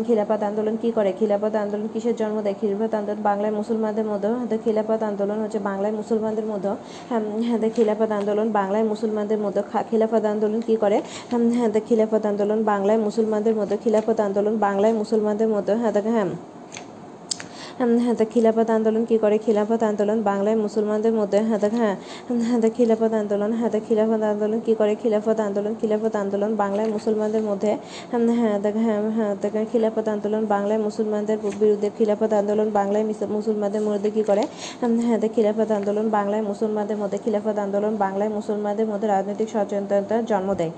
খিলাফত আন্দোলন কি করে? খিলাফত আন্দোলন কিসের জন্ম দেয়? খিলাফত আন্দোলন বাংলায় মুসলমানদের মধ্যে হ্যাঁ, খিলাফত আন্দোলন হচ্ছে বাংলায় মুসলমানদের মধ্যে হ্যাঁ হ্যাঁ, খিলাফত আন্দোলন বাংলায় মুসলমানদের মধ্যে খিলাফত আন্দোলন কি করে? খিলাফত আন্দোলন বাংলায় মুসলমানদের মধ্যে খিলাফত আন্দোলন বাংলায় মুসলমানদের মধ্যে হ্যাঁ হুম, হ্যাঁ তা খিলাফত আন্দোলন কি করে খিলাফত আন্দোলন বাংলায় মুসলমানদের মধ্যে হ্যাঁ দেখ হ্যাঁ হুম, হ্যাঁ তা খিলাফত আন্দোলন হ্যাঁ তা খিলাফত আন্দোলন কি করে খিলাফত আন্দোলন খিলাফত আন্দোলন বাংলায় মুসলমানদের মধ্যে হ্যাঁ হ্যাঁ হ্যাঁ খিলাফত আন্দোলন বাংলায় মুসলমানদের বিরুদ্ধে খিলাফত আন্দোলন বাংলায় মুসলমানদের মধ্যে কি করে হ্যাঁ খিলাফত আন্দোলন বাংলায় মুসলমানদের মধ্যে খিলাফত আন্দোলন বাংলায় মুসলমানদের মধ্যে রাজনৈতিক সচেতনতার জন্ম দেয়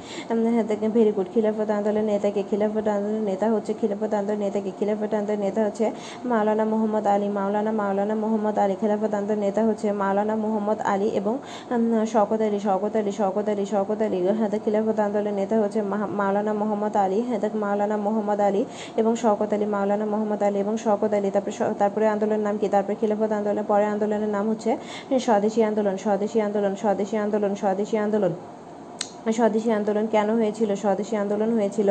হ্যাঁ ভেরি গুড খিলাফত আন্দোলন নেতাকে খিলাফত আন্দোলনের নেতা হচ্ছে খিলাফত আন্দোলন নেতাকে খিলাফত আন্দোলন নেতা হচ্ছে মাওলানা মোহাম্মদ আলী, মাওলানা মাওলানা মোহাম্মদ আলী। খেলাফত আন্দোলনের নেতা হচ্ছে মাওলানা মোহাম্মদ আলী এবং শওকত আলী শওকত আলী শওকত আলী শওকত আলী। হাতে খিলাফত আন্দোলনের নেতা হচ্ছে মাওলানা মোহাম্মদ আলী, হাতে মাওলানা মোহাম্মদ আলী এবং শওকত আলী, মাওলানা মোহাম্মদ আলী এবং শওকত আলী। তারপরে তারপরে আন্দোলনের নাম কি? তারপরে খিলাফত আন্দোলনের পরে আন্দোলনের নাম হচ্ছে স্বদেশী আন্দোলন স্বদেশী আন্দোলন স্বদেশী আন্দোলন স্বদেশী আন্দোলন। স্বদেশী আন্দোলন কেন হয়েছিল? স্বদেশী আন্দোলন হয়েছিল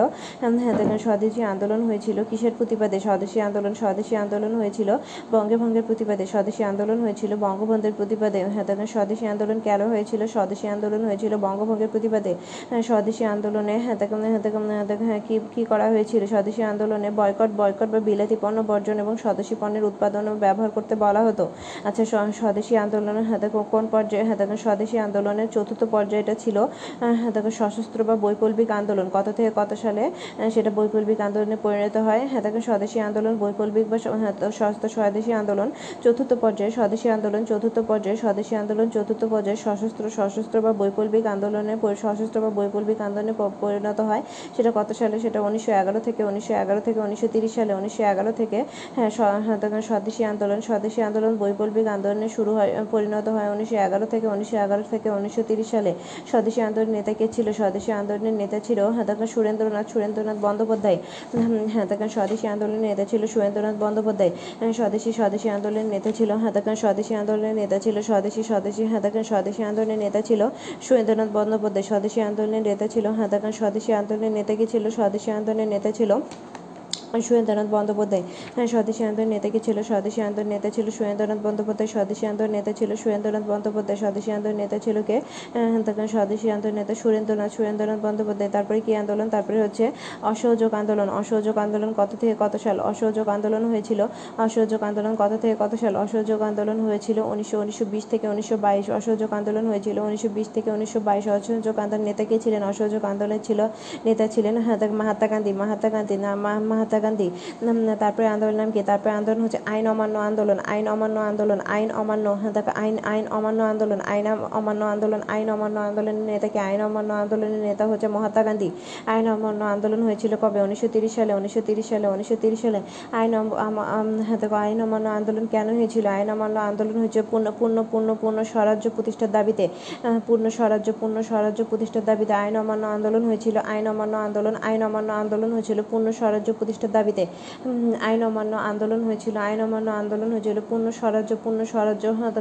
হ্যাঁ দেখেন স্বদেশী আন্দোলন হয়েছিল কিসের প্রতিবাদে? স্বদেশী আন্দোলন স্বদেশী আন্দোলন হয়েছিল বঙ্গভঙ্গের প্রতিবাদে। স্বদেশী আন্দোলন হয়েছিল বঙ্গবন্ধুর প্রতিবাদে। হ্যাঁ দেখেন স্বদেশী আন্দোলন কেন হয়েছিল? স্বদেশী আন্দোলন হয়েছিল বঙ্গভঙ্গের প্রতিবাদে। হ্যাঁ, স্বদেশী আন্দোলনে কি কি করা হয়েছিল? স্বদেশী আন্দোলনে বয়কট বয়কট বা বিলাতি পণ্য বর্জন এবং স্বদেশী পণ্যের উৎপাদন ও ব্যবহার করতে বলা হতো। আচ্ছা স্বদেশী আন্দোলনের দেখো কোন পর্যায়ে দেখেন স্বদেশী আন্দোলনের চতুর্থ পর্যায়টা ছিল হ্যাঁ সশস্ত্র বা বৈকল্পিক আন্দোলন কত থেকে কত সালে সেটা বৈকল্পিক আন্দোলনে পরিণত হয়? হ্যাঁ দেখো স্বদেশী আন্দোলন বৈকল্পিক বা হ্যাঁ, স্বদেশী আন্দোলন চতুর্থ পর্যায়ে স্বদেশী আন্দোলন চতুর্থ পর্যায়ে স্বদেশী আন্দোলন চতুর্থ পর্যায়ে সশস্ত্র সশস্ত্র বা বৈকল্পিক আন্দোলনে সশস্ত্র বা বৈকল্পিক আন্দোলনে পরিণত হয়। সেটা কত সালে? সেটা উনিশশো এগারো থেকে উনিশশো এগারো থেকে উনিশশো তিরিশ সালে উনিশশো এগারো থেকে হ্যাঁ হ্যাঁ, স্বদেশী আন্দোলন স্বদেশী আন্দোলন বৈকল্পিক আন্দোলনে শুরু হয় পরিণত হয় উনিশশো এগারো থেকে উনিশশো এগারো থেকে উনিশশো তিরিশ সালে। স্বদেশী আন্দোলনের নেতা কে ছিল স্বদেশী আন্দোলনের নেতা ছিল দেখেন সুরেন্দ্রনাথ সুরেন্দ্রনাথ বন্দ্যোপাধ্যায়। হ্যাঁ তখন স্বদেশী আন্দোলনের নেতা ছিল সুরেন্দ্রনাথ বন্দ্যোপাধ্যায়। স্বদেশী স্বদেশী আন্দোলনের নেতা ছিল হ্যাঁ তখন স্বদেশী আন্দোলনের নেতা ছিল স্বদেশী স্বদেশী হ্যাঁ তখন স্বদেশী আন্দোলনের নেতা ছিল সুরেন্দ্রনাথ বন্দ্যোপাধ্যায়। স্বদেশী আন্দোলনের নেতা ছিল হ্যাঁ তখন স্বদেশী আন্দোলনের নেতা কি ছিল? স্বদেশী আন্দোলনের নেতা ছিল সুরেন্দ্রনাথ বন্দ্যোপাধ্যায়। হ্যাঁ স্বদেশী আন্দোলন নেতা কি ছিল? স্বদেশী আন্দোলন নেতা ছিল সুরেন্দ্রনাথ বন্দ্যোপাধ্যায়। স্বদেশী আন্দোলন নেতা ছিল সুরেন্দ্রনাথ বন্দ্যোপাধ্যায়। স্বদেশী আন্দোলন নেতা ছিল কে? তখন স্বদেশী আন্দোলন নেতা সুরেন্দ্রনাথ সুরেন্দ্রনাথ বন্দ্যোপাধ্যায়। তারপরে কি আন্দোলন? তারপরে হচ্ছে অসহযোগ আন্দোলন। অসহযোগ আন্দোলন কত থেকে কত সাল? অসহযোগ আন্দোলন হয়েছিল। অসহযোগ আন্দোলন কত থেকে কত সাল? অসহযোগ আন্দোলন হয়েছিল উনিশশো উনিশশো বিশ থেকে উনিশশো বাইশ। অসহযোগ আন্দোলন হয়েছিল উনিশশো বিশ থেকে উনিশশো বাইশ। অসহযোগ আন্দোলন নেতা কে ছিলেন? অসহযোগ আন্দোলন ছিল, নেতা ছিলেন হাতা- মহাত্মা গান্ধী। মহাত্মা গান্ধী না মহাত্মা গান্ধী তারপরে আন্দোলন নাম কি তারপরে আন্দোলন হচ্ছে আইন অমান্য আন্দোলন আইন অমান্য আন্দোলন আইন অমান্য হ্যাঁ, দেখো আইন আইন অমান্য আন্দোলন আইন অমান্য আন্দোলন আইন অমান্য আন্দোলনের নেতা কি আইন অমান্য আন্দোলনের নেতা হচ্ছে মহাত্মা গান্ধী আইন অমান্য আন্দোলন হয়েছিল কবে উনিশশো তিরিশ সালে উনিশশো তিরিশ সালে উনিশশো তিরিশ সালে আইন হ্যাঁ, আইন অমান্য আন্দোলন কেন হয়েছিল আইন অমান্য আন্দোলন হয়েছে পূর্ণ পূর্ণ পূর্ণ পূর্ণ স্বরাজ্য প্রতিষ্ঠার দাবিতে পূর্ণ স্বরাজ্য পূর্ণ স্বরাজ্য প্রতিষ্ঠার দাবিতে আইন অমান্য আন্দোলন হয়েছিল আইন অমান্য আন্দোলন আইন অমান্য আন্দোলন হয়েছিল পূর্ণ স্বরাজ্য প্রতিষ্ঠার দাবিতে আইন অমান্য আন্দোলন হয়েছিল। আইন অমান্য আন্দোলন হয়েছিল পূর্ণ স্বরাজ্য পূর্ণ স্বরাজ্য হ্যাঁ,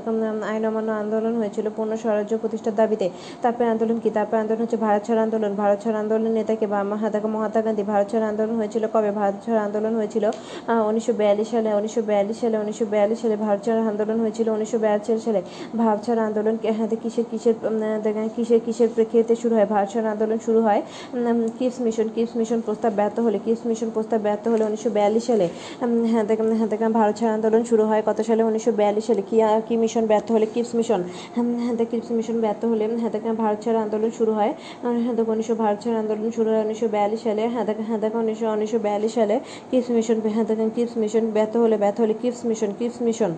আইন অমান্য আন্দোলন হয়েছিল পূর্ণ স্বরাজ্য প্রতিষ্ঠার দাবিতে। তারপরে আন্দোলন কি? তারপরে আন্দোলন হচ্ছে ভারত ছাড় আন্দোলন। ভারত ছাড় আন্দোলনের নেতাকে মহাত্মা গান্ধী ভারত ছাড় আন্দোলন হয়েছিল কবে? ভারত ছাড় আন্দোলন হয়েছিল উনিশশো বিয়াল্লিশ সালে উনিশশো বিয়াল্লিশ সালে উনিশশো বিয়াল্লিশ সালে ভারত ছাড় আন্দোলন হয়েছিল উনিশশো বিয়াল্লিশ সালে ভারত ছাড় আন্দোলন হ্যাঁ, কিসের কিসের কিসের কিসের প্রেক্ষিতে শুরু হয়? ভারত ছাড় আন্দোলন শুরু হয় কিপস মিশন কিপস মিশন প্রস্তাব ব্যর্থ হলে কিপস মিশন প্রস্তাব ব্যর্থ হলে উনিশশো বিয়াল্লিশ সালে হ্যাঁ হ্যাঁ দেখেন ভারত ছাড় আন্দোলন শুরু হয় কত সালে? উনিশশো বিয়াল্লিশ সালে। কি কি মিশন ব্যর্থ হলে? কিপস মিশন হ্যাঁ হ্যাঁ কিপস মিশন ব্যর্থ হলে হ্যাঁ ভারত ছাড় আন্দোলন শুরু হয়। হ্যাঁ উনিশশো, ভারত ছাড় আন্দোলন শুরু হয় উনিশশো বিয়াল্লিশ সালে। হ্যাঁ হ্যাঁ দেখ, উনিশশো উনিশশো বিয়াল্লিশ সালে কিপস মিশন হ্যাঁ দেখেন কিপস মিশন ব্যর্থ হলে ব্যর্থ হলে কিপস মিশন কিপস মিশন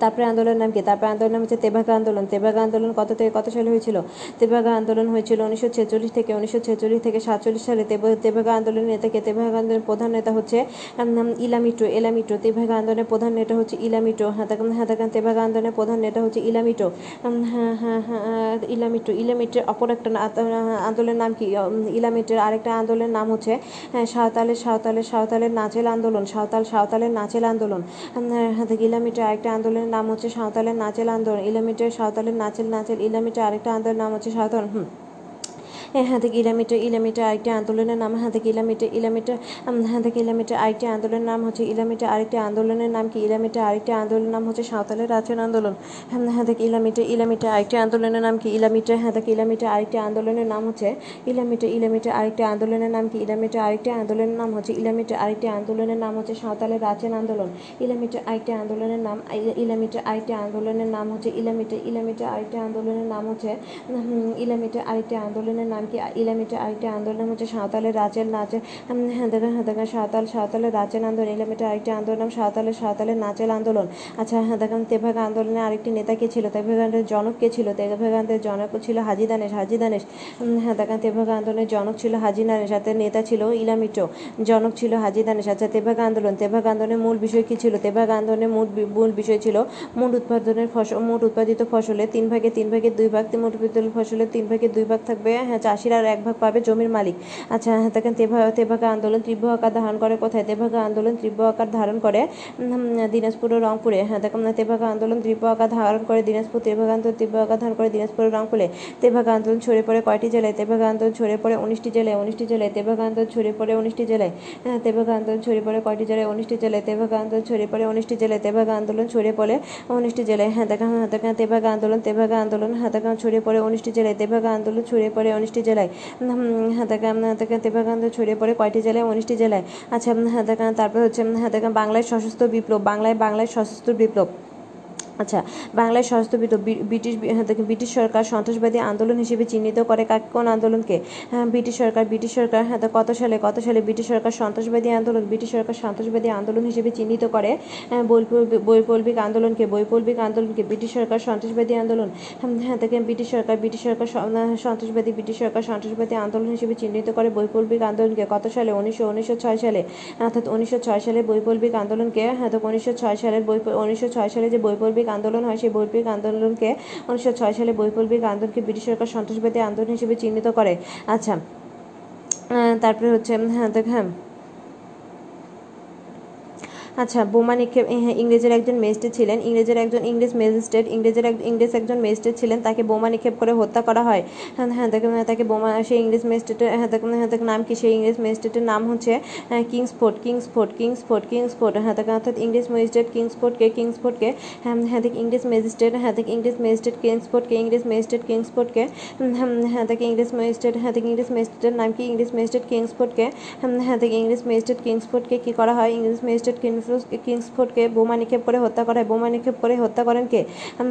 তারপরে আন্দোলনের নাম কি? তারপরে আন্দোলন নাম হচ্ছে তেভাগা আন্দোলন। তেভাগা আন্দোলন কত থেকে কত সালে হয়েছিল? তেভাগা আন্দোলন হয়েছিল উনিশশো ছেচল্লিশ থেকে উনিশশো ছেচল্লিশ থেকে সাতচল্লিশ সালে। তেভ- তেভাগা আন্দোলনের নেতাকে, তেভাগা আন্দোলনের প্রধান নেতা হচ্ছে ইলামিটো, এলামিটো। তেভাগা আন্দোলনের প্রধান নেতা হচ্ছে ইলামিটো। হ্যাঁ দেখেন হ্যাঁ তেভাগা আন্দোলনের প্রধান নেতা হচ্ছে ইলামিটো। হ্যাঁ ইলামিটো। ইলামিটের অপর একটা আন্দোলনের নাম কি? ইলামিটের আরেকটা আন্দোলনের নাম হচ্ছে সাঁওতালের সাঁওতালের সাঁওতালের নাচেল আন্দোলন। সাঁওতাল, সাঁওতালের নাচেল আন্দোলন। ইলামিটের আরেকটা আন্দোলনের নাম হচ্ছে সাঁওতালের নাচেল আন্দোলন। ইলামিটের সাঁওতালের নাচেল নাচেল ইলামিটের আরেকটা আন্দোলনের নাম হচ্ছে সাঁওতাল। হুম। থেকে ইলামিটার ইলামিটার আরেকটি আন্দোলনের নাম হ্যাঁ থেকে ইলামিটার হ্যাঁ থেকে ইলামিটার আরেকটি আন্দোলনের নাম হচ্ছে ইলামিটার আরেকটি আন্দোলনের নাম কি ইলামিটার আরেকটি আন্দোলনের নাম হচ্ছে সাঁওতালের আচরণ আন্দোলন হ্যাঁ হ্যাঁ থেকে ইলামিটার ইলামিটার আরেকটি আন্দোলনের নাম কি ইলামিটার হ্যাঁ থেকে ইলামিটার আরেকটি আন্দোলনের নাম হচ্ছে ইলামিটার ইলামিটার আরেকটি আন্দোলনের নাম কি ইলামিটার আরেকটি আন্দোলনের নাম হচ্ছে ইলামিটার আরেকটি আন্দোলনের নাম হচ্ছে সাঁওতালের রাচেন আন্দোলন ইলামিটার আরেকটি আন্দোলনের নাম ইলা- ইলামিটার আরেকটি আন্দোলনের নাম হচ্ছে ইলামিটার ইলামিটার আরেকটি আন্দোলনের নাম হচ্ছে ইলামিটার আরেকটি আন্দোলনের নাম কি ইলামিটার আরেকটি আন্দোলন, হচ্ছে সাঁওতালের রাচেল নাচে হ্যাঁ দেখেন হ্যাঁ দেখেন, সাঁওতাল সাঁওতালের রাচেল আন্দোলন ইলামিটার আরেকটি আন্দোলন সাঁওতালের সাঁওতালের নাচেল আন্দোলন। আচ্ছা হ্যাঁ দেখেন, তেভাগ আন্দোলনে আরেকটি নেতা কে ছিল? তেভাগা আন্দোলনের জনক কে ছিল? তেভাগা আন্দোলনের জনক ছিল হাজি দানেশ হাজি দানেশ। হ্যাঁ দেখেন, তেভাগ আন্দোলনের জনক ছিল হাজি দানেশ সাথে নেতা ছিল ইলামিটো জনক ছিল হাজি দানেশ। আচ্ছা তেভাগ আন্দোলন, তেভাগ আন্দোলনের মূল বিষয় কি ছিল? তেভাগ আন্দোলনের মূল মূল বিষয় ছিল মোট উৎপাদনের ফসল মোট উৎপাদিত ফসলের তিন ভাগে তিন ভাগে দুই ভাগ মোট উৎপাদিত ফসলের তিন ভাগে দুই ভাগ থাকবে হ্যাঁ চাষিরা এক ভাগ পাবে জমির মালিক আচ্ছা হ্যাঁ দেখেন তেভা তেভাগা আন্দোলন তীব্র আকার ধারণ করে কোথায় তেভাগা আন্দোলন তীব্র আকার ধারণ করে দিনাজপুর ও রংপুরে হ্যাঁ দেখুন তেভাগা আন্দোলন তীব্র আকার ধারণ করে দিনাজপুর তেভাগা আন্দোলন তীব্র আকার ধারণ করে দিনাজপুর রংপুরে তেভাগা আন্দোলন ছড়িয়ে পড়ে কয়টি জেলায় তেভাগা আন্দোলন ছড়িয়ে পড়ে উনিশটি জেলায় উনিশটি জেলায় তেভাগা আন্দোলন ছড়িয়ে পড়ে উনিশটি জেলায় হ্যাঁ তেভাগা আন্দোলন ছড়িয়ে পড়ে কয়টি জেলায় উনিশটি জেলায় তেভাগা আন্দোলন ছড়িয়ে পড়ে উনিশটি জেলায় তেভাগা আন্দোলন ছড়িয়ে পড়ে উনিশটি জেলায় হ্যাঁ দেখা হ্যাঁ দেখা তেভাগা আন্দোলন তেভাগা আন্দোলন হ্যাঁ দেখা ছড়িয়ে পড়ে উনিশটি জেলায় তেভাগা আন্দোলন ছড়িয়ে পড়ে উনিশটি জেলায়। হ্যাঁ হ্যাঁ আন্দোলন ছড়িয়ে পড়ে কয়টি জেলায়, উনিশটি জেলায়। আচ্ছা হ্যাঁ তারপর হচ্ছে বাংলায় সশস্ত্র বিপ্লব, বাংলায় বাংলায় সশস্ত্র বিপ্লব। আচ্ছা বাংলায় বি- ব্রিটিশ হ্যাঁ, ব্রিটিশ সরকার সন্ত্রাসবাদী আন্দোলন হিসেবে চিহ্নিত করে। কাকে কোন আন্দোলনকে? হ্যাঁ ব্রিটিশ সরকার ব্রিটিশ সরকার হ্যাঁ কত সালে কত সালে ব্রিটিশ সরকার সন্ত্রাসবাদী আন্দোলন ব্রিটিশ সরকার সন্ত্রাসবাদী আন্দোলন হিসেবে চিহ্নিত করে? হ্যাঁ, বৈপ্লবিক আন্দোলনকে বৈপ্লবিক আন্দোলনকে ব্রিটিশ সরকার সন্ত্রাসবাদী আন্দোলন হ্যাঁ, দেখেন ব্রিটিশ সরকার ব্রিটিশ সরকার সন্ত্রাসবাদী ব্রিটিশ সরকার সন্ত্রাসবাদী আন্দোলন হিসেবে চিহ্নিত করে। বৈপ্লবিক আন্দোলনকে কত সালে? উনিশশো উনিশশো ছয় সালে অর্থাৎ উনিশশো ছয় সালে বৈপ্লবিক আন্দোলনকে হ্যাঁ উনিশশো ছয় সালের বৈ উনিশশো ছয় সালে যে বৈপ্লবিক আন্দোলন হয়, সেই বৈপ্লবিক আন্দোলনকে উনিশশো ছয় সালে বৈপ্লবিক আন্দোলনকে ব্রিটিশ সরকার সন্ত্রাসবাদী আন্দোলন হিসেবে চিহ্নিত করে। আচ্ছা তারপরে হচ্ছে হ্যাঁ দেখ হ্যাঁ আচ্ছা বোমা নিক্ষেপ হ্যাঁ ইংরেজের একজন ম্যাজিস্ট্রেট ছিলেন, ইংরেজের একজন ইংরেজ ম্যাজিস্ট্রেট, ইংরেজের এক ইংরেজ একজন ম্যাজিস্ট্রেট ছিলেন, তাকে বোমা নিক্ষেপ করে হত্যা করা হয়। হ্যাঁ হ্যাঁ তাকে তাকে বোমা, সেই ইংরেজ ম্যাজিস্ট্রেটের হ্যাঁ তাকে হ্যাঁ তাকে নাম কি, সেই ইংরেজ ম্যাজিস্ট্রেটের নাম হচ্ছে কিংসফোর্ড কিংসফোর্ড কিংসফোর্ড কিংসফোর্ড হ্যাঁ তাকে অর্থাৎ ইংরেজ ম্যাজিস্ট্রেট কিংসফোর্ডকে কিংসফোর্ডকে হ্যাঁ হ্যাঁ তাকে ইংরেজ ম্যাজিস্ট্রেট হ্যাঁ তাকে ইংরেজ ম্যাজিস্ট্রেট কিংসফোর্ডকে ইংরেজ ম্যাজিস্ট্রেট কিংসফোর্ডকে হ্যাঁ তাকে ইংরেজ ম্যাজিস্ট্রেট হ্যাঁ তাকে ইংরেজ ম্যাজিস্ট্রেটের নাম কি ইংরেজ ম্যাজিস্ট্রেট কিংসফোর্ডকে হ্যাঁ তাকে ইংরেজ ম্যাজিস্ট্রেট কিংসফোর্ডকে কী করা হয় ইংরেজ ম্যাজিস্ট্রেট কিংসফোর্ডকে বোমা নিক্ষেপ করে হত্যা করা হয় বোমা নিক্ষেপ করে হত্যা করেন কে?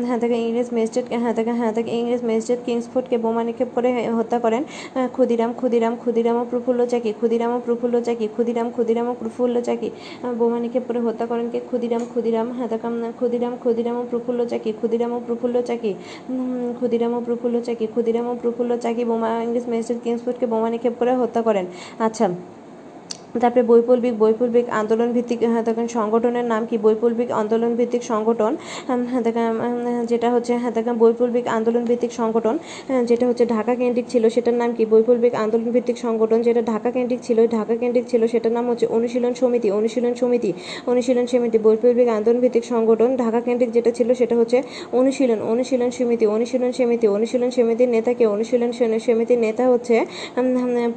হ্যাঁ তাকে ইংরেজ ম্যাজিস্ট্রেট হ্যাঁ তাকে হ্যাঁ তাকে ইংরেজ ম্যাজিস্ট্রেট কিংসফোর্ডকে বোমা নিক্ষেপ করে হত্যা করেন। ক্ষুদিরাম ক্ষুদিরাম ক্ষুদিরাম ও প্রফুল্ল চাকি। ক্ষুদিরাম ও প্রফুল্ল চাকি। ক্ষুদিরাম ক্ষুদিরাম ও প্রফুল্ল চাকি। বোমা নিক্ষেপ করে হত্যা করেন কে? ক্ষুদিরাম ক্ষুদিরাম হ্যাঁ তাকে ক্ষুদিরাম ক্ষুদিরাম ও প্রফুল্ল চাকি। ক্ষুদিরাম ও প্রফুল্ল চাকি। ক্ষুদিরাম ও প্রফুল্ল চাকি। ক্ষুদিরাম ও প্রফুল্ল চাকি। বোমা ইংরেজ ম্যাজিস্ট্রেট কিংসফোর্ডকে বোমা নিক্ষেপ করে হত্যা করেন। আচ্ছা তারপরে বৈপ্লবিক বৈপ্লবিক আন্দোলন ভিত্তিক হ্যাঁ দেখেন সংগঠনের নাম কি? বৈপ্লবিক আন্দোলন ভিত্তিক সংগঠন হ্যাঁ দেখেন যেটা হচ্ছে হ্যাঁ দেখেন বৈপ্লবিক আন্দোলন ভিত্তিক সংগঠন যেটা হচ্ছে ঢাকা কেন্দ্রিক ছিল, সেটার নাম কি? বৈপ্লবিক আন্দোলন ভিত্তিক সংগঠন যেটা ঢাকা কেন্দ্রিক ছিল ঢাকা কেন্দ্রিক ছিল, সেটার নাম হচ্ছে অনুশীলন সমিতি অনুশীলন সমিতি অনুশীলন সমিতি, বৈপ্লবিক আন্দোলন ভিত্তিক সংগঠন ঢাকা কেন্দ্রিক যেটা ছিল, সেটা হচ্ছে অনুশীলন অনুশীলন সমিতি অনুশীলন সমিতি, অনুশীলন সমিতির নেতাকে অনুশীলন সমিতির নেতা হচ্ছে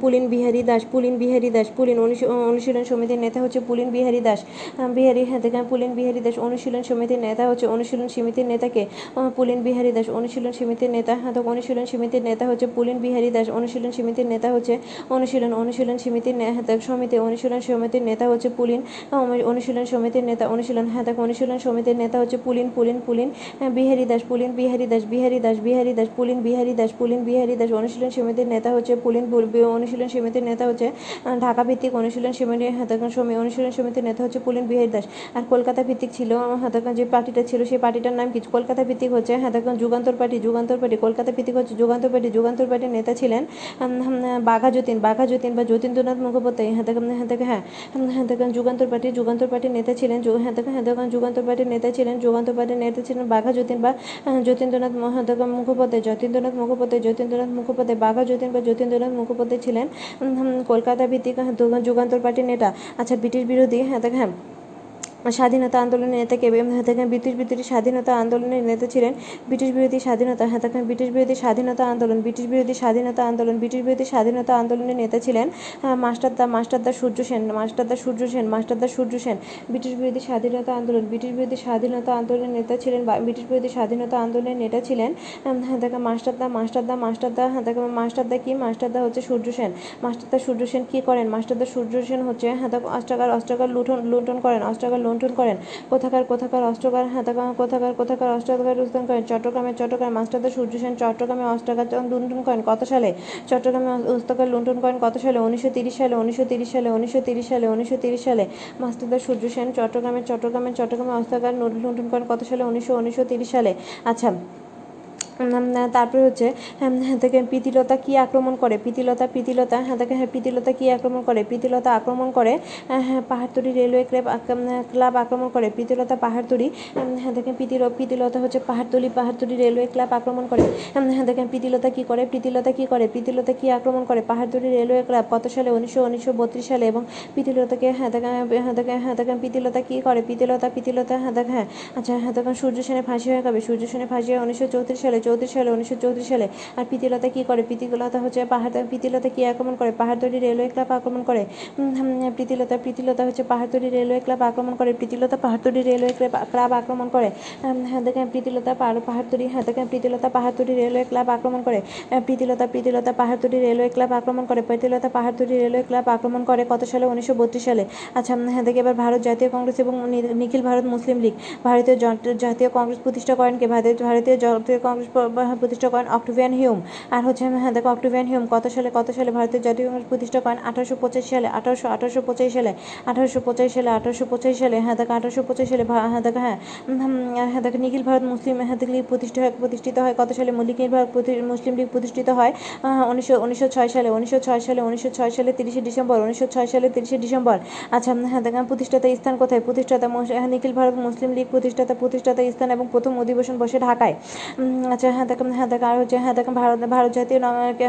পুলিন বিহারী দাস, পুলিন বিহারী দাস, পুলিন অনুশীলন অনুশীলন সমিতির নেতা হচ্ছে পুলিন বিহারী দাস বিহারী হ্যাঁ পুলিন বিহারী দাস অনুশীলন সমিতির নেতা হচ্ছে অনুশীলন সমিতির নেতাকে পুলিন বিহারী দাস অনুশীলন সমিতির নেতা হ্যাঁ তো অনুশীলন সমিতির নেতা হচ্ছে পুলিন বিহারী দাস অনুশীলন সমিতির নেতা হচ্ছে অনুশীলন অনুশীলন সমিতির সমিতি অনুশীলন সমিতির নেতা হচ্ছে পুলিন অনুশীলন সমিতির নেতা অনুশীলন হ্যাঁ অনুশীলন সমিতির নেতা হচ্ছে পুলিন পুলিন পুলিন বিহারী দাস পুলিন বিহারী দাস বিহারী দাস বিহারী দাস পুলিন বিহারী দাস পুলিন বিহারী দাস অনুশীলন সমিতির নেতা হচ্ছে পুলিন অনুশীলন সমিতির নেতা হচ্ছে ঢাকা ভিত্তিক অনুশীলন সমিতি হাতাকান সমিতি অনুশীলন সমিতির নেতা হচ্ছে পুলিন বিহারী দাস। আর কলকাতা ভিত্তিক ছিল হাতাকান যে পার্টিটা ছিল, সেই পার্টিটার নাম কি? কলকাতা ভিত্তিক হচ্ছে হাতাকান যুগান্তর পার্টি। যুগান্তর পার্টি কলকাতা ভিত্তিক হচ্ছে যুগান্তর পার্টি। যুগান্তর পার্টির নেতা ছিলেন বাঘা যতীন। বাঘা যতীন বা যতীন্দ্রনাথ মুখোপাধ্যায়। হাতাকান হাতাকা হ্যাঁ হাতাকান যুগান্তর পার্টি যুগান্তর পার্টির নেতা ছিলেন হাতাকান হাতাকান যুগান্তর পার্টির নেতা ছিলেন, যুগান্তর পার্টির নেতা ছিলেন বাঘা যতীন বা যতীন্দ্রনাথ হাতাকান মুখোপাধ্যায়। যতীন্দ্রনাথ মুখোপাধ্যায় যতীন্দ্রনাথ মুখোপাধ্যায়, বাঘা যতীন বা যতীন্দ্রনাথ মুখোপাধ্যায় ছিলেন কলকাতা ভিত্তিক যুগান্তর পার্টির নেতা। আচ্ছা ব্রিটিশ বিরোধী হ্যাঁ দেখ হ্যাঁ। স্বাধীনতা আন্দোলনের নেতা কে দেখেন ব্রিটিশ বিরোধী স্বাধীনতা আন্দোলনের নেতা ছিলেন ব্রিটিশ বিরোধী স্বাধীনতা হ্যাঁ ব্রিটিশ বিরোধী স্বাধীনতা আন্দোলন, ব্রিটিশ বিরোধী স্বাধীনতা আন্দোলন, ব্রিটিশ বিরোধী স্বাধীনতা আন্দোলনের নেতা ছিলেন মাস্টারদা মাস্টারদা সূর্য সেন, মাস্টারদা সূর্য সেন, মাস্টারদা সূর্য সেন। ব্রিটিশ বিরোধী স্বাধীনতা আন্দোলন, ব্রিটিশ বিরোধী স্বাধীনতা আন্দোলনের নেতা ছিলেন ব্রিটিশ বিরোধী স্বাধীনতা আন্দোলনের নেতা ছিলেন হ্যাঁ দেখেন মাস্টারদা মাস্টারদা মাস্টারদা হ্যাঁ দেখেন মাস্টারদা কি? মাস্টারদা হচ্ছে সূর্য সেন। মাস্টারদা সূর্য সেন কী করেন? মাস্টারদা সূর্য সেন হচ্ছে হ্যাঁ দেখো অস্ত্রাগার অস্ত্রাগার লুঠন, লুণ্ঠন করেন, অস্ত্রাগার লুণ্ঠন করেন। কোথাকার কোথাকার অস্ত্রকার হাতাকার কোথাকার কোথাকার অস্ত্রাগার উত্থান করেন। চট্টগ্রামে চট্টগ্রাম মাস্টারদা সূর্য সেন চট্টগ্রামে অস্ত্রাগার লুণ্ঠন করেন। কত সালে? চট্টগ্রামে অস্ত্রাগার লুণ্ঠন করেন কত সালে? উনিশশো তিরিশ সালে, উনিশশো তিরিশ সালে, উনিশশো তিরিশ সালে, উনিশশো তিরিশ সালে মাস্টারদা সূর্য সেন চট্টগ্রামে চট্টগ্রামে চট্টগ্রামে অস্ত্রাগার লুণ্ঠন করেন কত সালে? উনিশশো উনিশশো তিরিশ সালে। আচ্ছা তারপরে হচ্ছে থেকে প্রীতিলতা কী আক্রমণ করে? প্রীতিলতা প্রীতিলতা হ্যাঁ দেখে হ্যাঁ প্রীতিলতা কী আক্রমণ করে? প্রীতিলতা আক্রমণ করে হ্যাঁ পাহাড়তলি রেলওয়ে ক্লাব ক্লাব আক্রমণ করে। প্রীতিলতা পাহাড়তলি হ্যাঁ দেখেন প্রীতি প্রীতিলতা হচ্ছে পাহাড়তলি পাহাড়তলি রেলওয়ে ক্লাব আক্রমণ করে। হ্যাঁ দেখেন প্রীতিলতা কী করে? প্রীতিলতা কী করে? প্রীতিলতা কী আক্রমণ করে? পাহাড়তলি রেলওয়ে ক্লাব কত সালে? উনিশশো উনিশশো বত্রিশ সালে এবং প্রীতিলতাকে হ্যাঁ দেখেন হ্যাঁ দেখেন হ্যাঁ দেখেন প্রীতিলতা কী করে? প্রীতিলতা প্রীতিলতা হ্যাঁ দেখ হ্যাঁ আচ্ছা হ্যাঁ দেখেন সূর্য সেনে ফাঁসি হয়ে যাবে সূর্য সেনে ফাঁসি হয় উনিশশো চৌত্রিশ সালে চৌত্রিশ সালে, উনিশশো চৌত্রিশ সালে। আর প্রীতিলতা কী করে? প্রীতিলতা হচ্ছে পাহাড়, প্রীতিলতা কী আক্রমণ করে? পাহাড়তলি রেলওয়ে ক্লাব আক্রমণ করে। প্রীতিলতা প্রীতিলতা হচ্ছে পাহাড়তলি রেলওয়ে ক্লাব আক্রমণ করে। প্রীতিলতা পাহাড়তলি রেলওয়ে ক্লাব আক্রমণ করে। হ্যাঁ দেখেন প্রীতিলতা পাহাড়তলি হ্যাঁ দেখেন প্রীতিলতা পাহাড়তলি রেলওয়ে ক্লাব আক্রমণ করে। প্রীতিলতা প্রীতিলতা পাহাড়তলি রেলওয়ে ক্লাব আক্রমণ করে। প্রীতিলতা পাহাড়তলি রেলওয়ে ক্লাব আক্রমণ করে কত সালে? উনিশশো বত্রিশ সালে। আচ্ছা হ্যাঁ দেখে এবার ভারত জাতীয় কংগ্রেস এবং নিখিল ভারত মুসলিম লীগ। ভারতীয় জাতীয় কংগ্রেস প্রতিষ্ঠা করেন কে? ভারতীয় জাতীয় কংগ্রেস প্রতিষ্ঠা করেন অক্টোভিয়ান হিউম আর হচ্ছে হ্যাঁ দেখো, অক্টোভিয়ান হিউম কত সালে কত সালে ভারতীয় জাতীয় কংগ্রেস প্রতিষ্ঠা করেন? আঠারোশো পঁচাশি সালে, আঠারোশো আঠারোশো পঁচাশি সালে, আঠারোশো পঁচাশি সালে, আঠারোশো পঁচাশি সালে হ্যাঁ দেখো, আঠারোশো পঁচাশি সালে হ্যাঁ দেখো হ্যাঁ হ্যাঁ দেখো, নিখিল ভারত মুসলিম হ্যাঁ লীগ প্রতিষ্ঠা হয়, প্রতিষ্ঠিত হয়, কত সালে নিখিল ভারত মুসলিম লীগ প্রতিষ্ঠিত হয়? উনিশশো উনিশশো ছয় সালে, উনিশশো ছয় সালে, উনিশশো ছয় সালে তিরিশে ডিসেম্বর, উনিশশো ছয় সালে তিরিশে ডিসেম্বর। আচ্ছা হ্যাঁ দেখেন প্রতিষ্ঠাতা স্থান কোথায়? প্রতিষ্ঠাতা নিখিল ভারত মুসলিম লীগ প্রতিষ্ঠাতা প্রতিষ্ঠাতা স্থান এবং প্রথম অধিবেশন বসে ঢাকায়। আচ্ছা আচ্ছা হ্যাঁ দেখেন হ্যাঁ দেখেন আর হচ্ছে হ্যাঁ দেখেন ভারত ভারত জাতীয়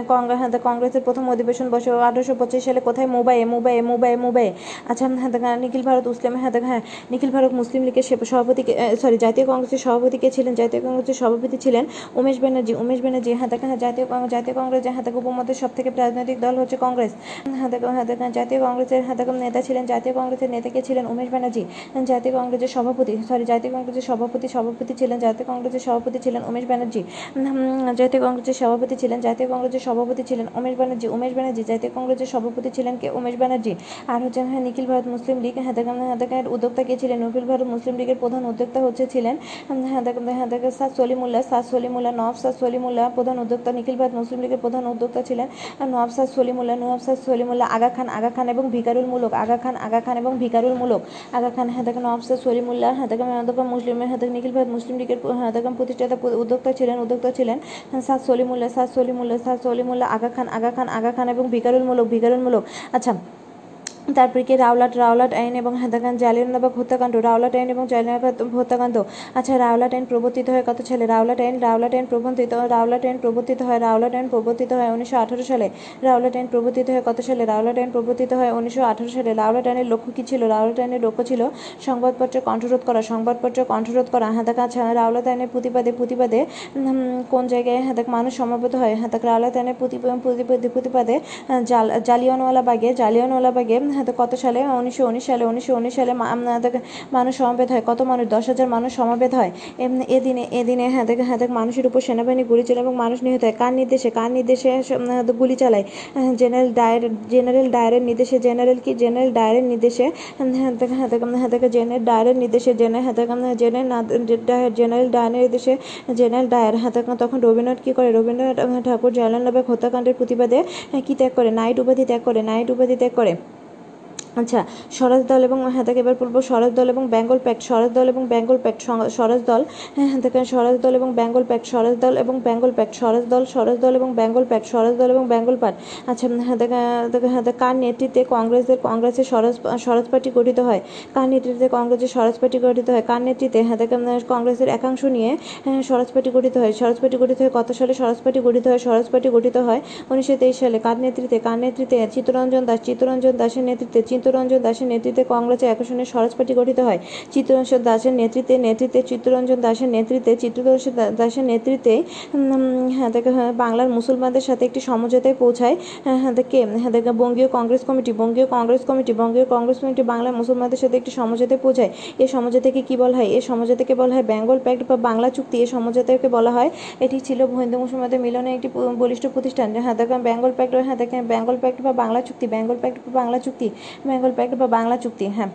কংগ্রেস হ্যাঁ কংগ্রেসের প্রথম অধিবেশন বসে আঠারোশো পঁচিশ সালে কোথায় মুম্বাইয়ে মুম্বাইয়ে মুম্বাইয়ে মুম্বাইয়ে আচ্ছা হ্যাঁ দেখেন নিখিল ভারত মুসলিম হ্যাঁ দেখেন হ্যাঁ নিখিল ভারত মুসলিম লীগের সভাপতি সরি জাতীয় কংগ্রেসের সভাপতি কে ছিলেন জাতীয় কংগ্রেসের সভাপতি ছিলেন উমেশ ব্যানার্জি উমেশ ব্যানার্জি হ্যাঁ দেখেন হ্যাঁ জাতীয় জাতীয় কংগ্রেস হ্যাঁ দেখেন উপমধ্যের সব থেকে রাজনৈতিক দল হচ্ছে কংগ্রেস হ্যাঁ দেখেন হ্যাঁ দেখেন জাতীয় কংগ্রেসের হ্যাঁ দেখেন নেতা ছিলেন জাতীয় কংগ্রেসের নেতা কে ছিলেন উমেশ ব্যানার্জি জাতীয় কংগ্রেসের সভাপতি সরি জাতীয় কংগ্রেসের সভাপতি সভাপতি ছিলেন জাতীয় কংগ্রেসের সভাপতি ছিলেন উমেশ ব্যানার্জি জাতীয় কংগ্রেসের সভাপতি ছিলেন, জাতীয় কংগ্রেসের সভাপতি ছিলেন উমেশ ব্যানার্জি। উমেশ ব্যানার্জি, জাতীয় কংগ্রেসের সভাপতি ছিলেন কে? উমেশ ব্যানার্জি। আর হচ্ছে হ্যাঁ নিখিল ভারত মুসলিম লীগ। হ্যাঁ দেখেন হ্যাঁ উদ্যোক্তা কে ছিলেন? নিখিল ভারত মুসলিম লীগের প্রধান উদ্যোক্তা হচ্ছে ছিলেন হ্যাঁ দেখেন হ্যাঁ সাদ সলিমুল্লাহ সাদ সলিমুল্লাহ নওয়াব সাদ সলিমুল্লাহ প্রধান উদ্যোক্তা, নিখিল ভারত মুসলিম লীগের প্রধান উদ্যোক্তা ছিলেন নওয়াব সাদ সলিমুল্লাহ, নওয়াব সাদ সলিমুল্লাহ, আগা খান আগা খান এবং ভিকারুল মুলক, আগা খান আগা খান এবং ভিকারুল মুলক, আগা খান হ্যাঁ নওয়াব সাদ সলিমুল্লাহ হ্যাঁ দেখেন মুসলিমের হ্যাঁ নিখিল ভারত মুসলিম লীগের হ্যাঁ দেখেন, প্রতিষ্ঠাতা, উদ্যোক্তা ছিলেন উদ্যোক্তা ছিলেন সাদ সলিমুল্লাহ। সাদ সলিমুল্লাহ সাদ সলিমুল্লাহ, আগা খান আগা খান আগা খান এবং ভিকারুল ভিকারুলমূলক ভিকারুল মুলক। আচ্ছা তারপরে কি রাওলাট রাওলাট আইন এবং হাদাগান জালিয়ানবাগ হত্যাকাণ্ড, রাওলাট আইন এবং জালিয়ানবাগ হত্যাকাণ্ড। আচ্ছা রাওলাট আইন প্রবর্তিত হয় কত সালে? রাওলাট আইন রাওলাট আইন প্রবর্তিত, রাওলাট আইন প্রবর্তিত হয়, রাওলাট আইন প্রবর্তিত হয় উনিশশো আঠারো সালে। রাওলাট আইন প্রবর্তিত হয় কত সালে? রাওলাট আইন প্রবর্তিত হয় উনিশশো আঠারো সালে। রাওলাট আইনের লক্ষ্য কী ছিল? রাওলাট আইনের লক্ষ্য ছিল সংবাদপত্রে কণ্ঠরোধ করা, সংবাদপত্রে কণ্ঠরোধ করা। হাদাক আচ্ছা রাওলাট আইনের প্রতিবাদে প্রতিবাদে কোন জায়গায় হাদাক মানুষ সমবেত হয়? হাদাক রাওলাট আইনের প্রতিবাদে প্রতিবাদে, জাল জালিয়ানওয়ালাবাগে জালিয়ানওয়ালাবাগে কত সালে? উনিশশো উনিশ সালে, উনিশশো উনিশ সালে মানুষ সমবেত হয়। কত মানুষ? দশ হাজার মানুষ সমবেত হয়। এদিনে এদিনে হ্যাঁ দেখ হ্যাঁ দেখ মানুষের উপর সেনাবাহিনী গুলি চালায় এবং মানুষ নিহত হয়। কার নির্দেশে? কার নির্দেশে গুলি চালায়? জেনারেল ডায়ের, জেনারেল ডায়ারের নির্দেশে জেনারেল কি? জেনারেল ডায়ারের নির্দেশে হ্যাঁ দেখ জেনারেল ডায়ারের নির্দেশে জেনারেল হ্যাঁ দেখ জেনারেল জেনারেল ডায়ারের নির্দেশে জেনারেল ডায়ার হ্যাঁ তখন রবীন্দ্রনাথ কী করে? রবীন্দ্রনাথ ঠাকুর জালানবাগ হত্যাকাণ্ডের প্রতিবাদে কী ত্যাগ করে? নাইট উপাধি ত্যাগ করে, নাইট উপাধি ত্যাগ করে। আচ্ছা স্বরাজ দল এবং হ্যাঁ তাকে এবার বলব স্বরাজ দল এবং বেঙ্গল প্যাক্ট স্বরাজ দল এবং বেঙ্গল প্যাক্ট স্বরাজ দল হ্যাঁ হ্যাঁ দেখেন স্বরাজ দল এবং বেঙ্গল প্যাক্ট স্বরাজ দল এবং বেঙ্গল প্যাক্ট স্বরাজ দল স্বরাজ দল এবং বেঙ্গল প্যাক্ট স্বরাজ দল এবং বেঙ্গল প্যাক্ট আচ্ছা হ্যাঁ দেখে হ্যাঁ কার নেতৃত্বে কংগ্রেসের কংগ্রেসের স্বরাজ স্বরাজ পার্টি গঠিত হয়? কার নেতৃত্বে কংগ্রেসের স্বরাজ পার্টি গঠিত হয়? কার নেতৃত্বে হ্যাঁ দেখে কংগ্রেসের একাংশ নিয়ে হ্যাঁ স্বরাজ পার্টি গঠিত হয়? স্বরাজ পার্টি গঠিত হয় কত সালে? স্বরাজ পার্টি গঠিত হয়, স্বরাজ পার্টি গঠিত হয় উনিশশো তেইশ সালে। কার নেতৃত্বে? কার নেতৃত্বে? চিত্তরঞ্জন দাস, চিত্তরঞ্জন দাসের নেতৃত্বে চিত্তরঞ্জন দাসের নেতৃত্বে নেতৃত্বে কংগ্রেসের একশনে স্বরাজ পার্টি গঠিত হয়। চিত্তরঞ্জন দাসের নেতৃত্বে নেতৃত্বে চিত্তরঞ্জন দাসের নেতৃত্বে চিত্তরঞ্জন দাসের নেতৃত্বে হ্যাঁ হ্যাঁ বাংলার মুসলমানদের সাথে একটি সমঝোতায় পৌঁছায়। হ্যাঁ দেখে হ্যাঁ দেখে, Bangiya Congress committee, Bangiya Congress committee, Bangiya Congress committee বাংলার মুসলমানদের সাথে একটি সমঝোতায় পৌঁছায়। এই সমঝোতাকে কী বলা হয়? এই সমঝোতাকে বলা হয় বেঙ্গল প্যাক্ট বা বাংলা চুক্তি। এই সমঝোতাকে বলা হয়, এটি ছিল হিন্দু মুসলমানদের মিলনে একটি বলিষ্ঠ প্রতিষ্ঠান। হ্যাঁ বেঙ্গল প্যাক্ট হ্যাঁ দেখেন বেঙ্গল প্যাক্ট বা বাংলা চুক্তি, বেঙ্গল প্যাক্ট বা বাংলা চুক্তি। বেঙ্গল প্যাক্ট বা বাংলা চুক্তি হ্যাঁ